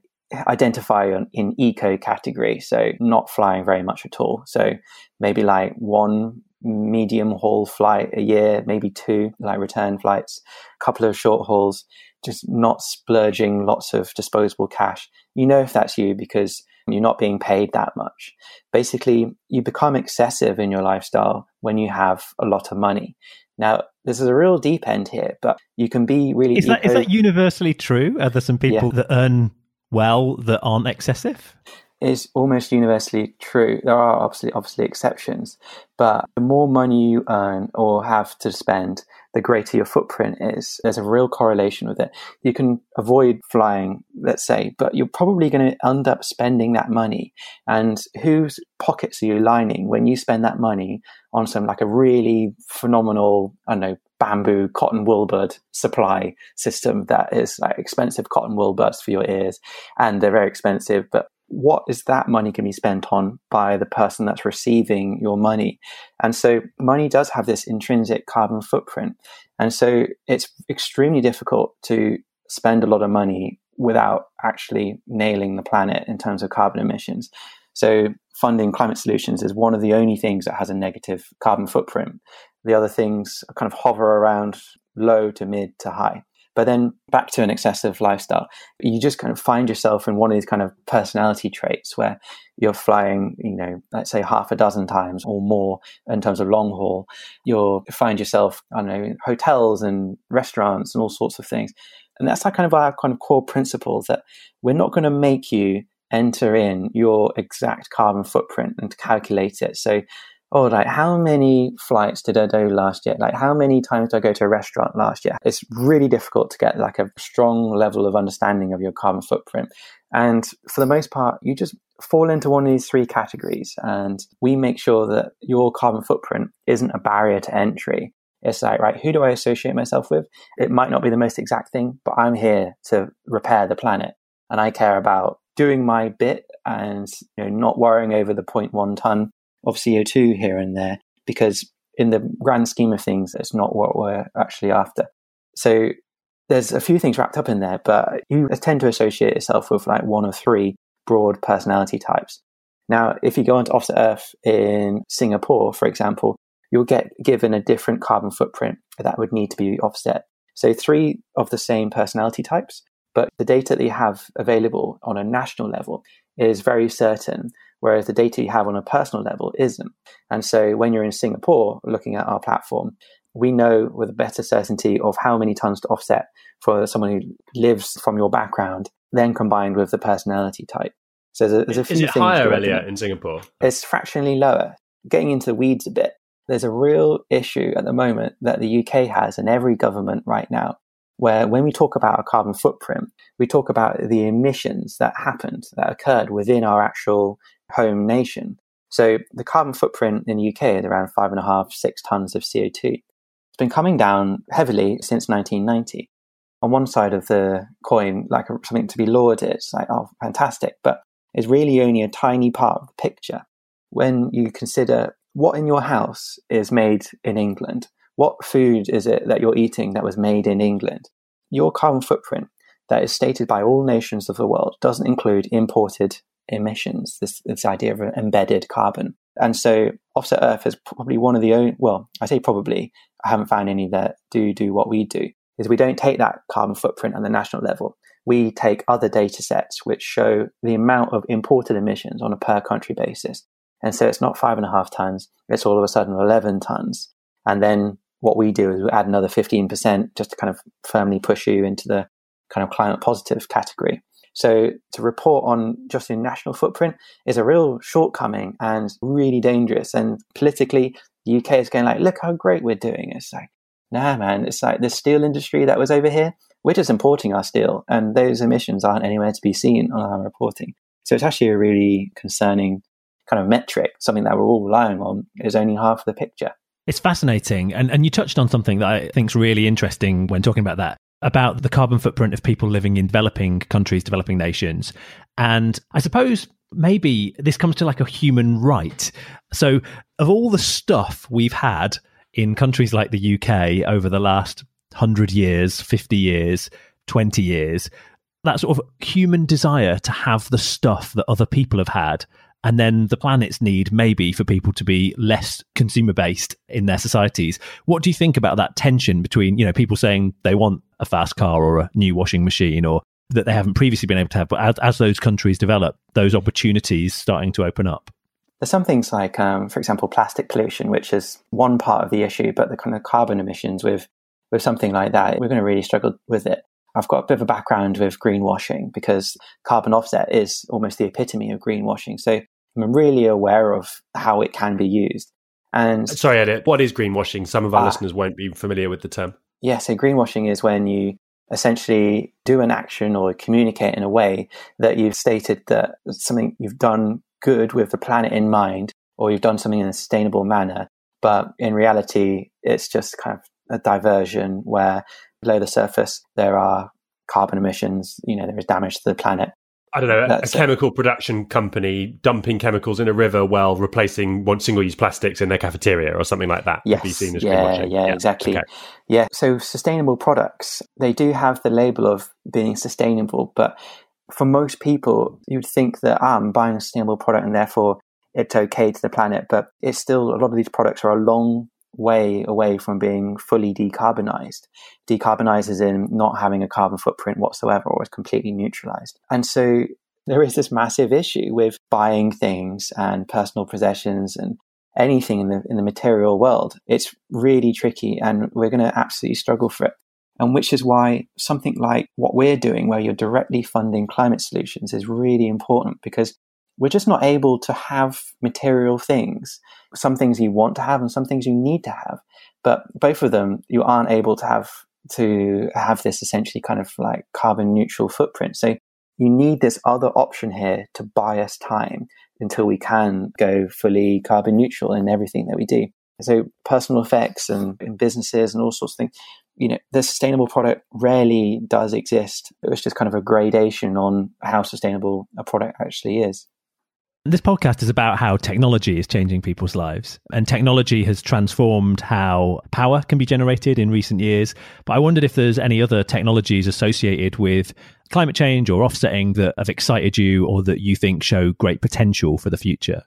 identify in eco category so not flying very much at all so maybe like one medium haul flight a year maybe two like return flights a couple of short hauls just not splurging lots of disposable cash. You know if that's you because you're not being paid that much. Basically, you become excessive in your lifestyle when you have a lot of money. Now, this is a real deep end here, but you can be really. Is, that, is that universally true? Are there some people yeah. that earn well that aren't excessive? Is almost universally true. There are obviously obviously exceptions, but the more money you earn or have to spend, the greater your footprint is. There's a real correlation with it. You can avoid flying, let's say, but you're probably going to end up spending that money. And whose pockets are you lining when you spend that money on some like a really phenomenal, I don't know, bamboo cotton wool bud supply system that is like expensive cotton wool buds for your ears and they're very expensive but what is that money going to be spent on by the person that's receiving your money? And so money does have this intrinsic carbon footprint. And so it's extremely difficult to spend a lot of money without actually nailing the planet in terms of carbon emissions. So funding climate solutions is one of the only things that has a negative carbon footprint. The other things kind of hover around low to mid to high. But then back to an excessive lifestyle, you just kind of find yourself in one of these kind of personality traits where you're flying, you know, let's say half a dozen times or more in terms of long haul. You'll find yourself, I don't know, hotels and restaurants and all sorts of things. And that's like kind of our kind of core principles that we're not going to make you enter in your exact carbon footprint and calculate it. So oh, like how many flights did I do last year? Like how many times did I go to a restaurant last year? It's really difficult to get like a strong level of understanding of your carbon footprint. And for the most part, you just fall into one of these three categories. And we make sure that your carbon footprint isn't a barrier to entry. It's like, right, who do I associate myself with? It might not be the most exact thing, but I'm here to repair the planet. And I care about doing my bit and you know, not worrying over the 0.1 ton of CO2 here and there, because in the grand scheme of things, it's not what we're actually after. So there's a few things wrapped up in there, but you tend to associate yourself with like one of three broad personality types. Now, if you go onto Offset Earth in Singapore, for example, you'll get given a different carbon footprint that would need to be offset. So three of the same personality types, but the data that you have available on a national level is very certain whereas the data you have on a personal level isn't. And so when you're in Singapore looking at our platform, we know with a better certainty of how many tons to offset for someone who lives from your background, then combined with the personality type. So there's a, there's a few Is it things higher, Elliot, in Singapore? It's fractionally lower. Getting into the weeds a bit, there's a real issue at the moment that the UK has and every government right now where when we talk about a carbon footprint, we talk about the emissions that happened, that occurred within our actual home nation. So the carbon footprint in the UK is around five and a half, six tons of CO2. It's been coming down heavily since 1990. On one side of the coin, like something to be lauded, it's like, oh, fantastic. But it's really only a tiny part of the picture. When you consider what in your house is made in England, what food is it that you're eating that was made in England? Your carbon footprint that is stated by all nations of the world doesn't include imported emissions, this, this idea of embedded carbon. And so Offset Earth is probably one of the only, well, I say probably, I haven't found any that do do what we do, is we don't take that carbon footprint on the national level. We take other data sets which show the amount of imported emissions on a per country basis. And so it's not five and a half tons, it's all of a sudden 11 tons. And then what we do is we add another 15% just to kind of firmly push you into the kind of climate positive category. So to report on just a national footprint is a real shortcoming and really dangerous. And politically, the UK is going like, look how great we're doing. It's like, nah, man, it's like the steel industry that was over here. We're just importing our steel, and those emissions aren't anywhere to be seen on our reporting. So it's actually a really concerning kind of metric, something that we're all relying on is only half the picture. It's fascinating. And, and you touched on something that I think is really interesting when talking about that about the carbon footprint of people living in developing countries, developing nations. And I suppose maybe this comes to like a human right. So, of all the stuff we've had in countries like the UK over the last 100 years, 50 years, 20 years, that sort of human desire to have the stuff that other people have had and then the planet's need maybe for people to be less consumer based in their societies. What do you think about that tension between, you know, people saying they want a fast car or a new washing machine or that they haven't previously been able to have, but as, as those countries develop, those opportunities starting to open up? There's some things like, um, for example, plastic pollution, which is one part of the issue, but the kind of carbon emissions with with something like that, we're going to really struggle with it. I've got a bit of a background with greenwashing because carbon offset is almost the epitome of greenwashing. So I'm really aware of how it can be used. And sorry, Edit, what is greenwashing? Some of our uh, listeners won't be familiar with the term. Yeah, so greenwashing is when you essentially do an action or communicate in a way that you've stated that something you've done good with the planet in mind, or you've done something in a sustainable manner. But in reality, it's just kind of a diversion where below the surface there are carbon emissions, you know, there is damage to the planet. I don't know, That's a chemical it. production company dumping chemicals in a river while replacing one single-use plastics in their cafeteria or something like that. Yes, yeah, yeah, yeah, exactly. Okay. Yeah, so sustainable products, they do have the label of being sustainable, but for most people, you'd think that ah, I'm buying a sustainable product and therefore it's okay to the planet, but it's still a lot of these products are a long way away from being fully decarbonized. Decarbonized is in not having a carbon footprint whatsoever or is completely neutralized. And so there is this massive issue with buying things and personal possessions and anything in the in the material world. It's really tricky and we're going to absolutely struggle for it. And which is why something like what we're doing, where you're directly funding climate solutions, is really important because we're just not able to have material things. Some things you want to have and some things you need to have. But both of them you aren't able to have to have this essentially kind of like carbon neutral footprint. So you need this other option here to buy us time until we can go fully carbon neutral in everything that we do. So personal effects and, and businesses and all sorts of things. You know, the sustainable product rarely does exist. It was just kind of a gradation on how sustainable a product actually is. This podcast is about how technology is changing people's lives. And technology has transformed how power can be generated in recent years. But I wondered if there's any other technologies associated with climate change or offsetting that have excited you or that you think show great potential for the future.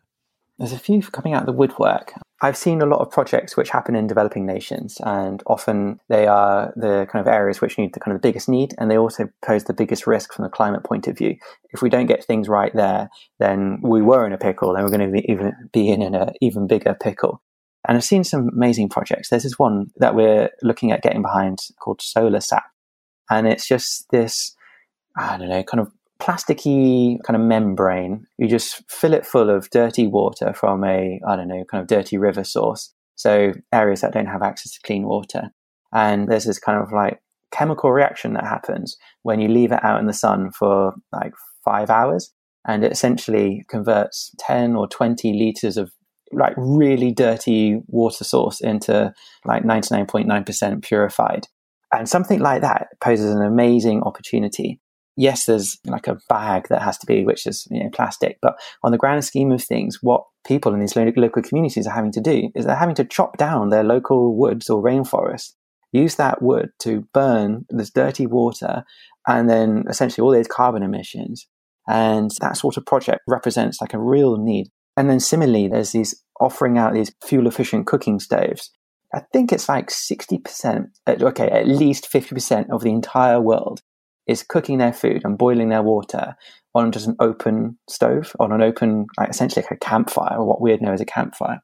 There's a few coming out of the woodwork. I've seen a lot of projects which happen in developing nations, and often they are the kind of areas which need the kind of the biggest need, and they also pose the biggest risk from the climate point of view. If we don't get things right there, then we were in a pickle, and we're going to be even be in an uh, even bigger pickle. And I've seen some amazing projects. There's this one that we're looking at getting behind called SolarSap, and it's just this I don't know, kind of plasticky kind of membrane. You just fill it full of dirty water from a, I don't know, kind of dirty river source. So areas that don't have access to clean water. And there's this kind of like chemical reaction that happens when you leave it out in the sun for like five hours. And it essentially converts 10 or 20 liters of like really dirty water source into like 99.9% purified. And something like that poses an amazing opportunity. Yes, there's like a bag that has to be, which is you know, plastic. But on the grand scheme of things, what people in these local communities are having to do is they're having to chop down their local woods or rainforest, use that wood to burn this dirty water, and then essentially all these carbon emissions. And that sort of project represents like a real need. And then similarly, there's these offering out these fuel efficient cooking stoves. I think it's like 60%, uh, okay, at least 50% of the entire world is cooking their food and boiling their water on just an open stove, on an open, like essentially like a campfire, or what we'd know as a campfire.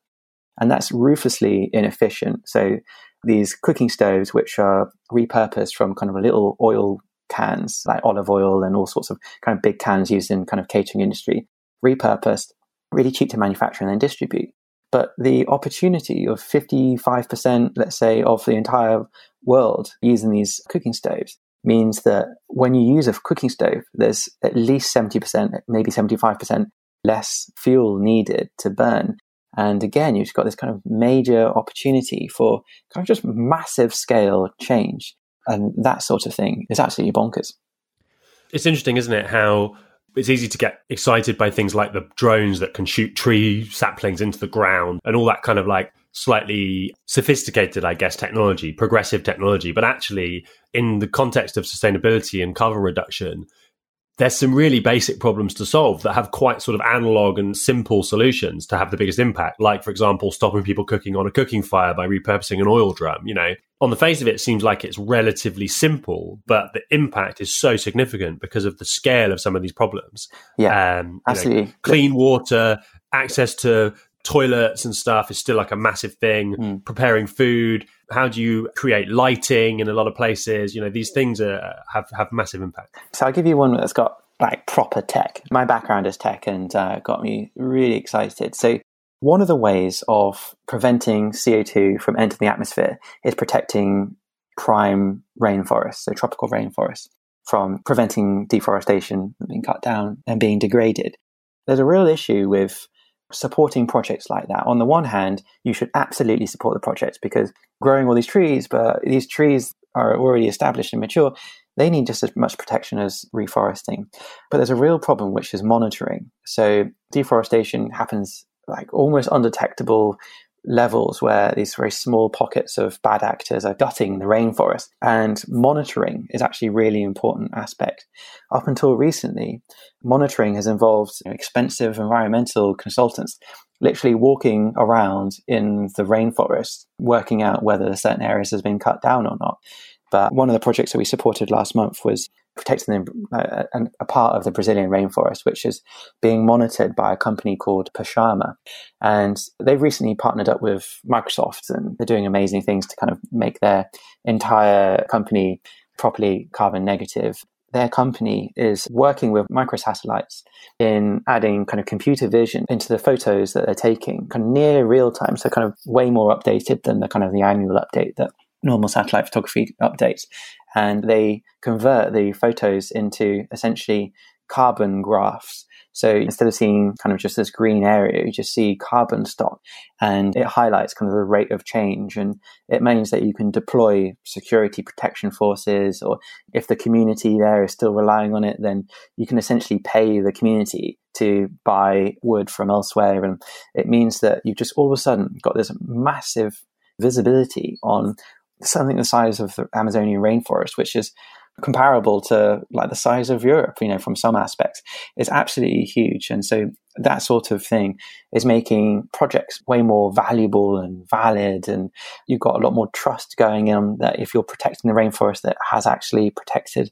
And that's ruthlessly inefficient. So these cooking stoves, which are repurposed from kind of little oil cans, like olive oil and all sorts of kind of big cans used in kind of catering industry, repurposed, really cheap to manufacture and then distribute. But the opportunity of 55%, let's say, of the entire world using these cooking stoves means that when you use a cooking stove, there's at least 70%, maybe 75% less fuel needed to burn. And again, you've got this kind of major opportunity for kind of just massive scale change. And that sort of thing is absolutely bonkers. It's interesting, isn't it? How it's easy to get excited by things like the drones that can shoot tree saplings into the ground and all that kind of like slightly sophisticated, I guess, technology, progressive technology. But actually, in the context of sustainability and carbon reduction, there's some really basic problems to solve that have quite sort of analog and simple solutions to have the biggest impact. Like, for example, stopping people cooking on a cooking fire by repurposing an oil drum. You know, on the face of it, it seems like it's relatively simple, but the impact is so significant because of the scale of some of these problems. Yeah, um, absolutely. Know, clean water, access to toilets and stuff is still like a massive thing. Mm. Preparing food, how do you create lighting in a lot of places? You know, these things are, have have massive impact. So I'll give you one that's got like proper tech. My background is tech and uh, got me really excited. So one of the ways of preventing CO2 from entering the atmosphere is protecting prime rainforests, so tropical rainforests, from preventing deforestation being cut down and being degraded. There's a real issue with supporting projects like that. On the one hand, you should absolutely support the projects because growing all these trees, but these trees are already established and mature, they need just as much protection as reforesting. But there's a real problem, which is monitoring. So deforestation happens like almost undetectable levels where these very small pockets of bad actors are gutting the rainforest. And monitoring is actually a really important aspect. Up until recently, monitoring has involved expensive environmental consultants literally walking around in the rainforest, working out whether certain areas has been cut down or not. But one of the projects that we supported last month was protecting the, uh, a part of the Brazilian rainforest, which is being monitored by a company called Pachama. And they've recently partnered up with Microsoft and they're doing amazing things to kind of make their entire company properly carbon negative. Their company is working with microsatellites in adding kind of computer vision into the photos that they're taking, kind of near real time, so kind of way more updated than the kind of the annual update that normal satellite photography updates and they convert the photos into essentially carbon graphs. So instead of seeing kind of just this green area, you just see carbon stock and it highlights kind of the rate of change. And it means that you can deploy security protection forces, or if the community there is still relying on it, then you can essentially pay the community to buy wood from elsewhere. And it means that you've just all of a sudden got this massive visibility on something the size of the Amazonian rainforest, which is comparable to like the size of Europe, you know, from some aspects, is absolutely huge. And so that sort of thing is making projects way more valuable and valid. And you've got a lot more trust going in that if you're protecting the rainforest that has actually protected,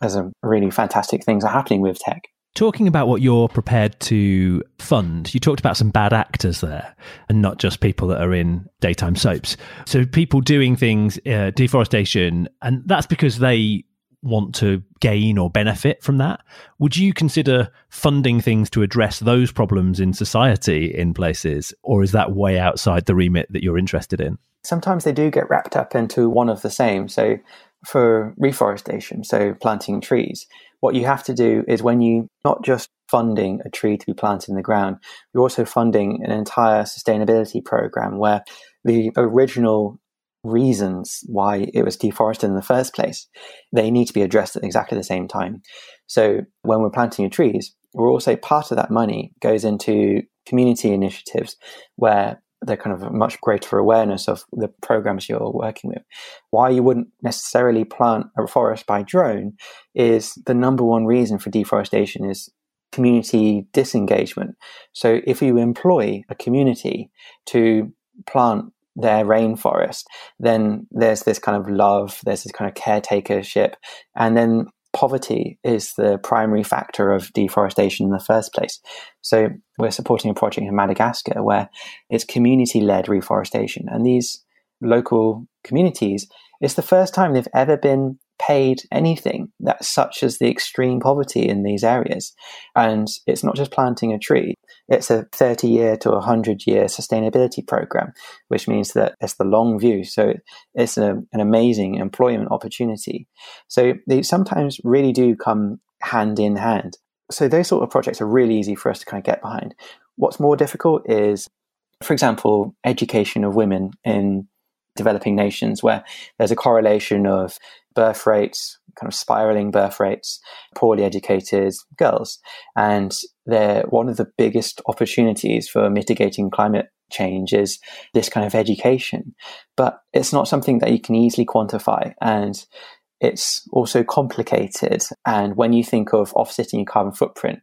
there's a really fantastic things are happening with tech. Talking about what you're prepared to fund, you talked about some bad actors there and not just people that are in daytime soaps. So, people doing things, uh, deforestation, and that's because they want to gain or benefit from that. Would you consider funding things to address those problems in society in places, or is that way outside the remit that you're interested in? Sometimes they do get wrapped up into one of the same. So, for reforestation, so planting trees, what you have to do is when you not just funding a tree to be planted in the ground, you're also funding an entire sustainability program where the original reasons why it was deforested in the first place, they need to be addressed at exactly the same time. So when we're planting your trees, we're also part of that money goes into community initiatives where they're kind of much greater awareness of the programs you're working with. Why you wouldn't necessarily plant a forest by drone is the number one reason for deforestation is community disengagement. So if you employ a community to plant their rainforest, then there's this kind of love, there's this kind of caretakership, and then poverty is the primary factor of deforestation in the first place. So we're supporting a project in Madagascar where it's community led reforestation. And these local communities, it's the first time they've ever been paid anything that such as the extreme poverty in these areas. And it's not just planting a tree, it's a 30 year to 100 year sustainability program, which means that it's the long view. So it's a, an amazing employment opportunity. So they sometimes really do come hand in hand. So those sort of projects are really easy for us to kind of get behind. What's more difficult is, for example, education of women in developing nations where there's a correlation of birth rates, kind of spiraling birth rates, poorly educated girls. And they're one of the biggest opportunities for mitigating climate change is this kind of education. But it's not something that you can easily quantify. And it's also complicated. And when you think of offsetting your carbon footprint,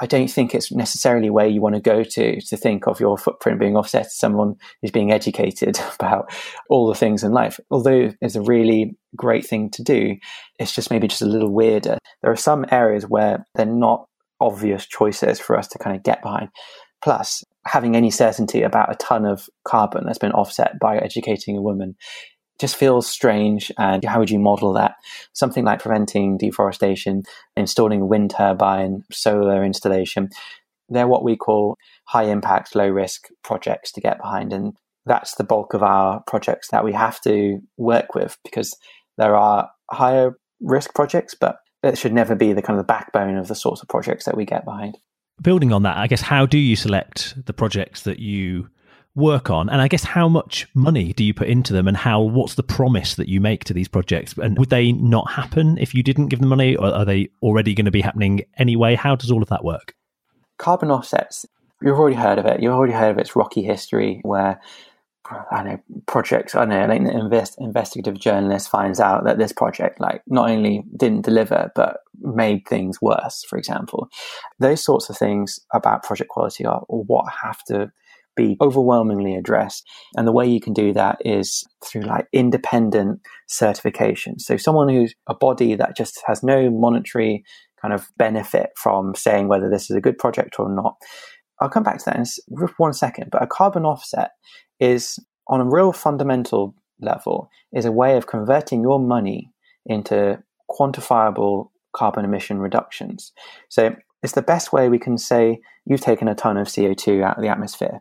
I don't think it's necessarily where you want to go to to think of your footprint being offset to someone who's being educated about all the things in life. Although it's a really great thing to do, it's just maybe just a little weirder. There are some areas where they're not obvious choices for us to kind of get behind. Plus, having any certainty about a ton of carbon that's been offset by educating a woman just feels strange. And how would you model that? Something like preventing deforestation, installing a wind turbine, solar installation. They're what we call high impact, low risk projects to get behind. And that's the bulk of our projects that we have to work with because there are higher risk projects, but it should never be the kind of the backbone of the sorts of projects that we get behind. Building on that, I guess, how do you select the projects that you work on and i guess how much money do you put into them and how what's the promise that you make to these projects and would they not happen if you didn't give them money or are they already going to be happening anyway how does all of that work carbon offsets you've already heard of it you've already heard of its rocky history where I know projects. I know. The invest, investigative journalist finds out that this project, like, not only didn't deliver but made things worse. For example, those sorts of things about project quality are what have to be overwhelmingly addressed. And the way you can do that is through like independent certification. So someone who's a body that just has no monetary kind of benefit from saying whether this is a good project or not. I'll come back to that in one second, but a carbon offset is on a real fundamental level is a way of converting your money into quantifiable carbon emission reductions. So it's the best way we can say you've taken a ton of CO2 out of the atmosphere.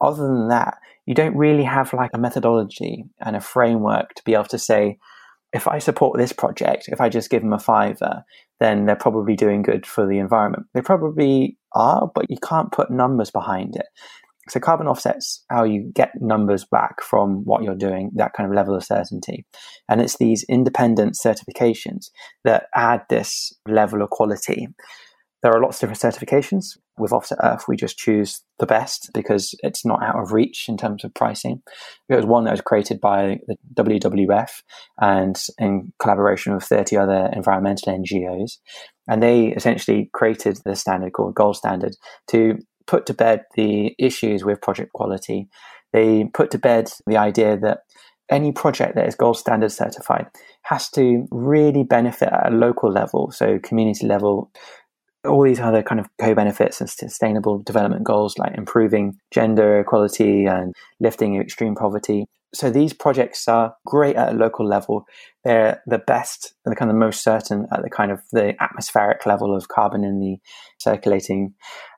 Other than that, you don't really have like a methodology and a framework to be able to say, if I support this project, if I just give them a fiver, then they're probably doing good for the environment. They probably are, but you can't put numbers behind it. So carbon offsets how you get numbers back from what you're doing, that kind of level of certainty. And it's these independent certifications that add this level of quality. There are lots of different certifications. With Offset Earth, we just choose the best because it's not out of reach in terms of pricing. It was one that was created by the WWF and in collaboration with 30 other environmental NGOs. And they essentially created the standard called Gold Standard to put to bed the issues with project quality. They put to bed the idea that any project that is gold standard certified has to really benefit at a local level, so community level, all these other kind of co-benefits and sustainable development goals like improving gender equality and lifting extreme poverty. So these projects are great at a local level. They're the best and the kind of most certain at the kind of the atmospheric level of carbon in the circulating.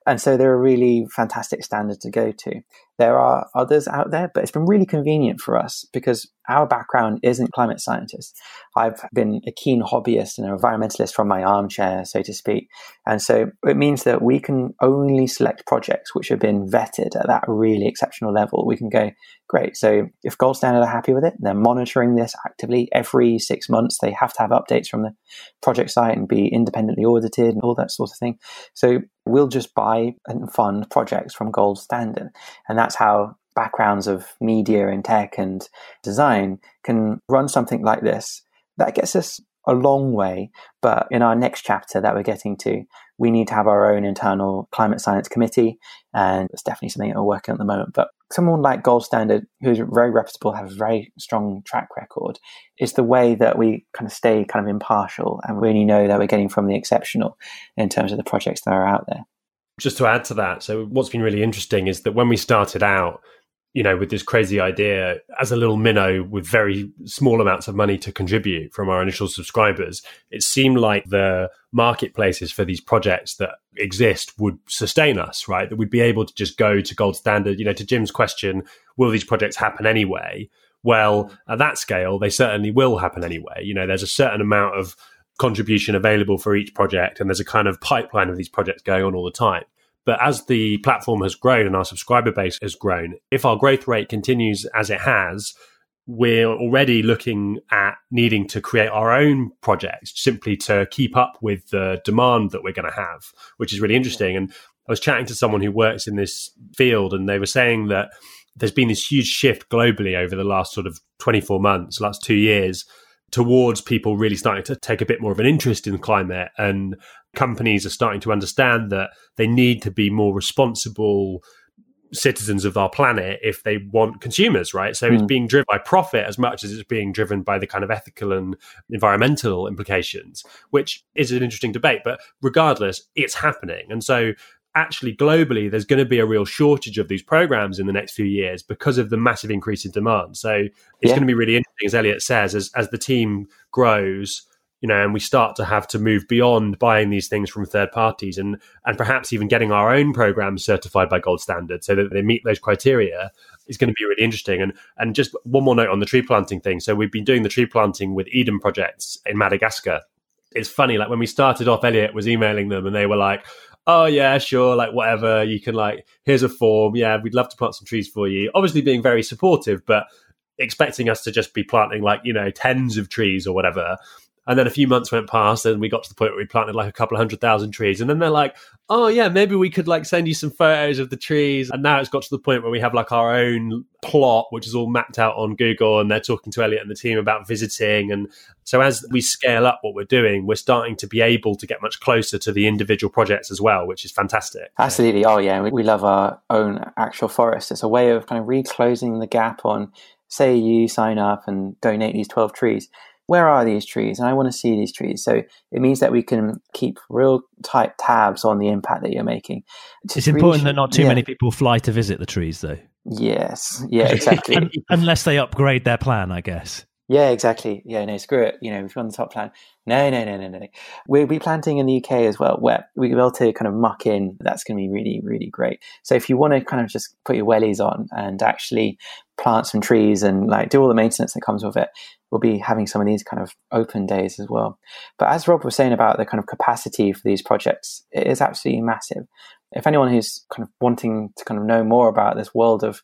And so they're a really fantastic standard to go to. There are others out there, but it's been really convenient for us because our background isn't climate scientists. I've been a keen hobbyist and an environmentalist from my armchair, so to speak. And so it means that we can only select projects which have been vetted at that really exceptional level. We can go, great. So if Gold Standard are happy with it, they're monitoring this actively every six months. They have to have updates from the project site and be independently audited and all that sort of thing. So we'll just buy and fund projects from Gold Standard. And that's how backgrounds of media and tech and design can run something like this. That gets us a long way, but in our next chapter that we're getting to, we need to have our own internal climate science committee, and it's definitely something that we're working on at the moment. But someone like Gold Standard, who's very reputable, has a very strong track record, is the way that we kind of stay kind of impartial and really know that we're getting from the exceptional in terms of the projects that are out there. Just to add to that, so what's been really interesting is that when we started out, you know, with this crazy idea as a little minnow with very small amounts of money to contribute from our initial subscribers, it seemed like the marketplaces for these projects that exist would sustain us, right? That we'd be able to just go to gold standard. You know, to Jim's question, will these projects happen anyway? Well, at that scale, they certainly will happen anyway. You know, there's a certain amount of contribution available for each project, and there's a kind of pipeline of these projects going on all the time. But as the platform has grown and our subscriber base has grown, if our growth rate continues as it has, we're already looking at needing to create our own projects simply to keep up with the demand that we're going to have, which is really interesting. And I was chatting to someone who works in this field, and they were saying that there's been this huge shift globally over the last sort of 24 months, last two years, towards people really starting to take a bit more of an interest in climate and companies are starting to understand that they need to be more responsible citizens of our planet if they want consumers, right? So mm. it's hmm. being driven by profit as much as it's being driven by the kind of ethical and environmental implications, which is an interesting debate. But regardless, it's happening. And so actually globally there's going to be a real shortage of these programs in the next few years because of the massive increase in demand so it's yeah. going to be really interesting as elliot says as, as the team grows you know and we start to have to move beyond buying these things from third parties and and perhaps even getting our own programs certified by gold standard so that they meet those criteria is going to be really interesting and and just one more note on the tree planting thing so we've been doing the tree planting with eden projects in madagascar it's funny like when we started off elliot was emailing them and they were like oh yeah, sure, like whatever. You can like here's a form. Yeah, we'd love to plant some trees for you. Obviously, being very supportive, but expecting us to just be planting like you know tens of trees or whatever. And then a few months went past, and we got to the point where we planted like a couple of hundred thousand trees. And then they're like, "Oh yeah, maybe we could like send you some photos of the trees." And now it's got to the point where we have like our own plot, which is all mapped out on Google, and they're talking to Elliot and the team about visiting. And so as we scale up what we're doing, we're starting to be able to get much closer to the individual projects as well, which is fantastic. Absolutely. Oh yeah, we love our own actual forest. It's a way of kind of reclosing the gap on. Say you sign up and donate these twelve trees where are these trees? And I want to see these trees. So it means that we can keep real tight tabs on the impact that you're making. It's important that not too yeah. many people fly to visit the trees, though. Yes. Yeah, exactly. Unless they upgrade their plan, I guess. Yeah, exactly. Yeah, no, screw it. You know, if you're on the top plan, no, no, no, no, no. We'll be planting in the UK as well, where we'll be able to kind of muck in. That's going to be really, really great. So if you want to kind of just put your wellies on and actually plant some trees and like do all the maintenance that comes with it, we'll be having some of these kind of open days as well. But as Rob was saying about the kind of capacity for these projects, it is absolutely massive. If anyone who's kind of wanting to kind of know more about this world of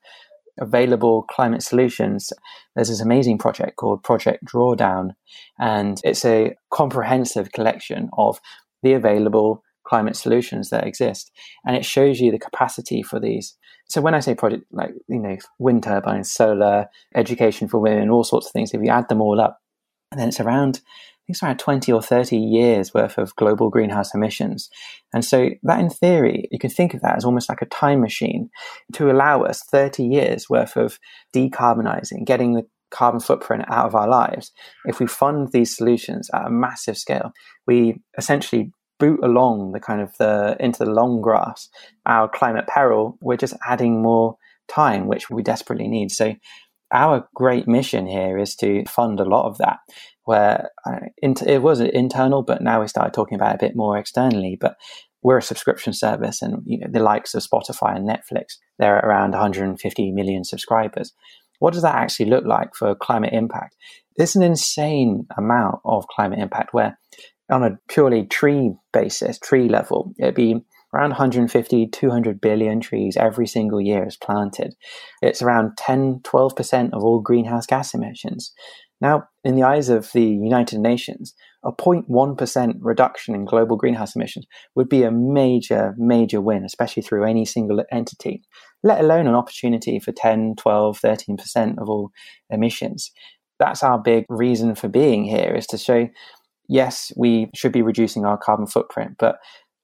available climate solutions, there's this amazing project called Project Drawdown, and it's a comprehensive collection of the available climate solutions that exist, and it shows you the capacity for these. So when I say project, like you know, wind turbines, solar, education for women, all sorts of things, if you add them all up, and then it's around I think it's around 20 or 30 years worth of global greenhouse emissions. And so that in theory, you can think of that as almost like a time machine to allow us 30 years worth of decarbonizing, getting the carbon footprint out of our lives. If we fund these solutions at a massive scale, we essentially boot along the kind of the into the long grass. Our climate peril we're just adding more time which we desperately need. So our great mission here is to fund a lot of that where uh, it was internal but now we started talking about it a bit more externally. But we're a subscription service and you know the likes of spotify and netflix they're around 150 million subscribers. What does that actually look like for climate impact? It's an insane amount of climate impact where on a purely tree basis, tree level, it'd be around 150, 200 billion trees every single year is planted. It's around 10, 12% of all greenhouse gas emissions. Now, in the eyes of the United Nations, a 0.1% reduction in global greenhouse emissions would be a major, major win, especially through any single entity, let alone an opportunity for 10, 12, 13% of all emissions. That's our big reason for being here is to show, yes, we should be reducing our carbon footprint, but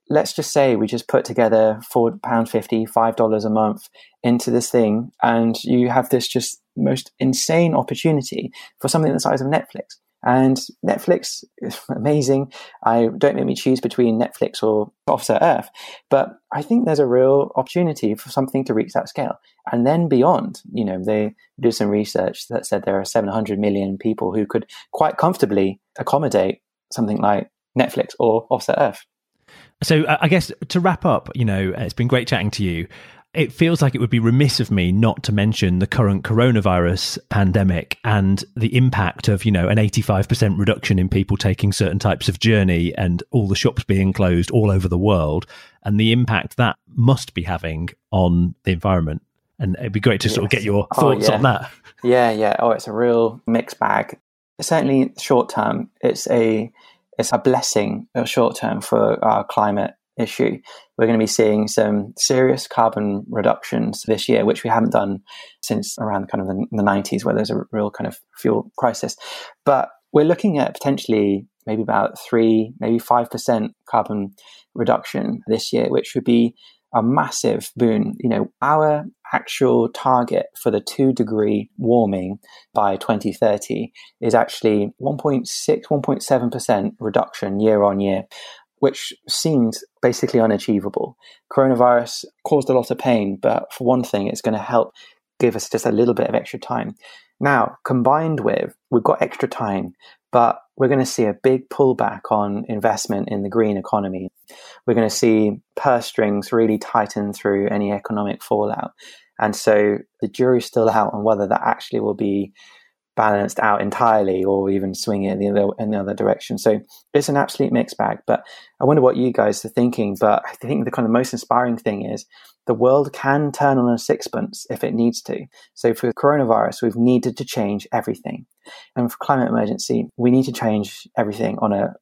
let's just say we just put together four pound fifty, five dollars a month into this thing, and you have this just most insane opportunity for something the size of Netflix. And Netflix is amazing. I don't make me choose between Netflix or Offset Earth, but I think there's a real opportunity for something to reach that scale. And then beyond, you know, they do some research that said there are 700 million people who could quite comfortably accommodate something like Netflix or Offset Earth. So uh, I guess to wrap up, you know, it's been great chatting to you. It feels like it would be remiss of me not to mention the current coronavirus pandemic and the impact of, you know, an 85% reduction in people taking certain types of journey and all the shops being closed all over the world and the impact that must be having on the environment. And it'd be great to sort of get your thoughts oh, yeah. on that. Yeah, yeah. Oh, it's a real mixed bag. Certainly short term, it's a it's a blessing short term for our climate issue. We're going to be seeing some serious carbon reductions this year, which we haven't done since around kind of the, the 90s, where there's a real kind of fuel crisis. But we're looking at potentially maybe about three, maybe 5% carbon reduction this year, which would be a massive boon. You know, our actual target for the two degree warming by 2030 is actually 1.6, 1.7% reduction year on year, which seemed basically unachievable. Coronavirus caused a lot of pain, but for one thing, it's going to help give us just a little bit of extra time. Now, combined with we've got extra time, but we're going to see a big pullback on investment in the green economy. We're going to see purse strings really tighten through any economic fallout. And so the jury's still out on whether that actually will be balanced out entirely or even swing it in the other, in the other direction. So it's an absolute mixed bag. But I wonder what you guys are thinking. But I think the kind of most inspiring thing is the world can turn on a sixpence if it needs to. So for coronavirus, we've needed to change everything. And for climate emergency, we need to change everything on a,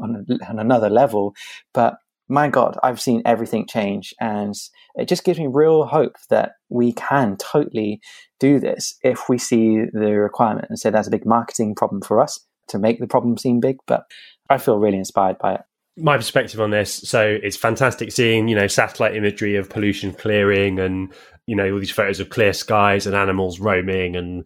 on, a, on another level. But my God, I've seen everything change. And it just gives me real hope that we can totally do this if we see the requirement and say that's a big marketing problem for us to make the problem seem big. But I feel really inspired by it my perspective on this so it's fantastic seeing you know satellite imagery of pollution clearing and you know all these photos of clear skies and animals roaming and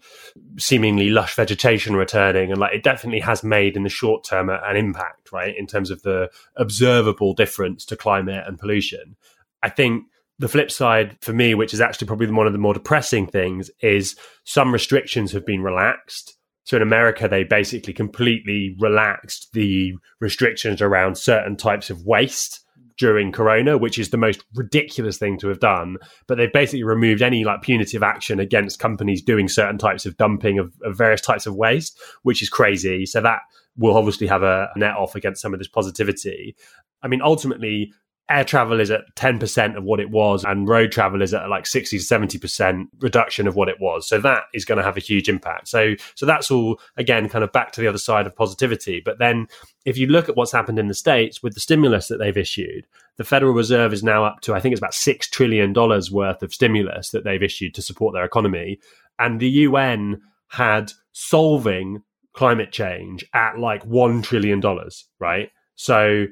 seemingly lush vegetation returning. And like it definitely has made in the short term an impact right in terms of the observable difference to climate and pollution. I think the flip side for me which is actually probably one of the more depressing things is some restrictions have been relaxed so in America, they basically completely relaxed the restrictions around certain types of waste during Corona, which is the most ridiculous thing to have done. But they've basically removed any like punitive action against companies doing certain types of dumping of, of various types of waste, which is crazy. So that will obviously have a net off against some of this positivity. I mean, ultimately, air travel is at 10% of what it was and road travel is at like 60 to 70% reduction of what it was. So that is going to have a huge impact. So so that's all again kind of back to the other side of positivity. But then if you look at what's happened in the states with the stimulus that they've issued the federal reserve is now up to i think it's about 6 trillion dollars worth of stimulus that they've issued to support their economy. And the UN had solving climate change at like 1 trillion dollars right? So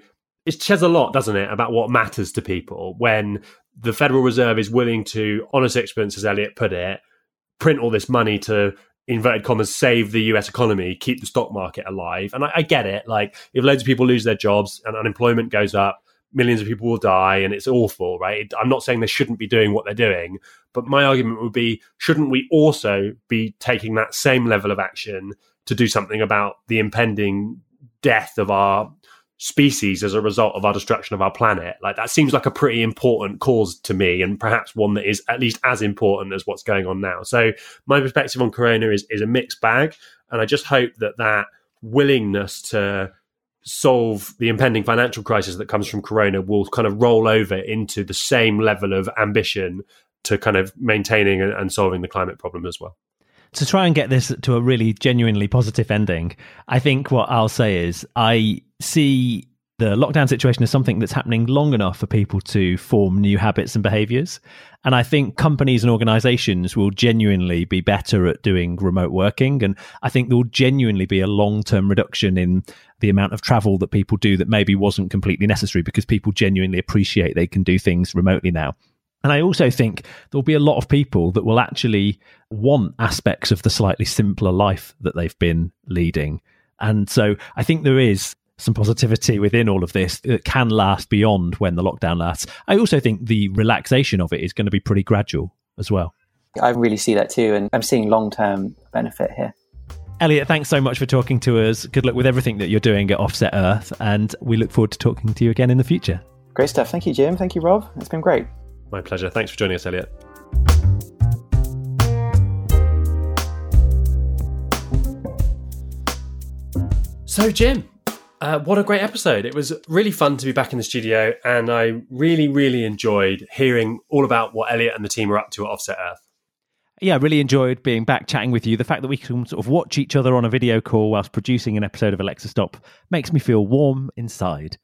it says a lot, doesn't it, about what matters to people when the Federal Reserve is willing to, on a sixpence, as Elliot put it, print all this money to inverted commas save the US economy, keep the stock market alive. And I, I get it. Like if loads of people lose their jobs and unemployment goes up, millions of people will die and it's awful, right? I'm not saying they shouldn't be doing what they're doing, but my argument would be shouldn't we also be taking that same level of action to do something about the impending death of our species as a result of our destruction of our planet. Like that seems like a pretty important cause to me, and perhaps one that is at least as important as what's going on now. So my perspective on Corona is is a mixed bag, and I just hope that that willingness to solve the impending financial crisis that comes from Corona will kind of roll over into the same level of ambition to kind of maintaining and solving the climate problem as well to try and get this to a really genuinely positive ending, I think what I'll say is I see the lockdown situation as something that's happening long enough for people to form new habits and behaviors. And I think companies and organizations will genuinely be better at doing remote working. And I think there will genuinely be a long term reduction in the amount of travel that people do that maybe wasn't completely necessary because people genuinely appreciate they can do things remotely now. And I also think there'll be a lot of people that will actually want aspects of the slightly simpler life that they've been leading. And so I think there is some positivity within all of this that can last beyond when the lockdown lasts. I also think the relaxation of it is going to be pretty gradual as well. I really see that too. And I'm seeing long term benefit here. Elliot, thanks so much for talking to us. Good luck with everything that you're doing at Offset Earth. And we look forward to talking to you again in the future. Great stuff. Thank you, Jim. Thank you, Rob. It's been great. My pleasure. Thanks for joining us, Elliot. So, Jim, uh, what a great episode. It was really fun to be back in the studio, and I really, really enjoyed hearing all about what Elliot and the team are up to at Offset Earth. Yeah, I really enjoyed being back chatting with you. The fact that we can sort of watch each other on a video call whilst producing an episode of Alexa Stop makes me feel warm inside.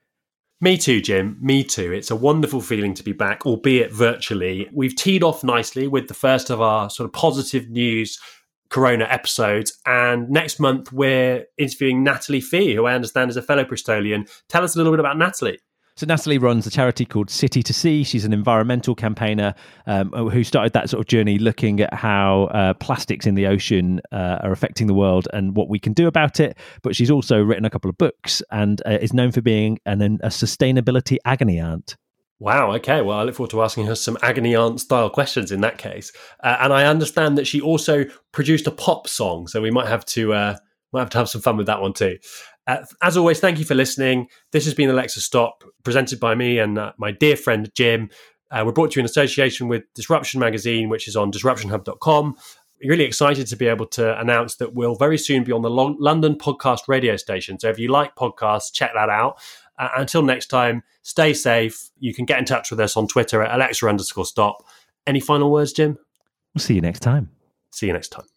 Me too, Jim. Me too. It's a wonderful feeling to be back, albeit virtually. We've teed off nicely with the first of our sort of positive news Corona episodes. And next month, we're interviewing Natalie Fee, who I understand is a fellow Bristolian. Tell us a little bit about Natalie. So Natalie runs a charity called City to Sea. She's an environmental campaigner um, who started that sort of journey looking at how uh, plastics in the ocean uh, are affecting the world and what we can do about it. But she's also written a couple of books and uh, is known for being an, a sustainability agony aunt. Wow. Okay. Well, I look forward to asking her some agony aunt style questions in that case. Uh, and I understand that she also produced a pop song, so we might have to uh, might have to have some fun with that one too. Uh, as always, thank you for listening. This has been Alexa Stop, presented by me and uh, my dear friend Jim. Uh, we're brought to you in association with Disruption Magazine, which is on disruptionhub.com. We're really excited to be able to announce that we'll very soon be on the Long- London podcast radio station. So if you like podcasts, check that out. Uh, until next time, stay safe. You can get in touch with us on Twitter at Alexa underscore stop. Any final words, Jim? We'll see you next time. See you next time.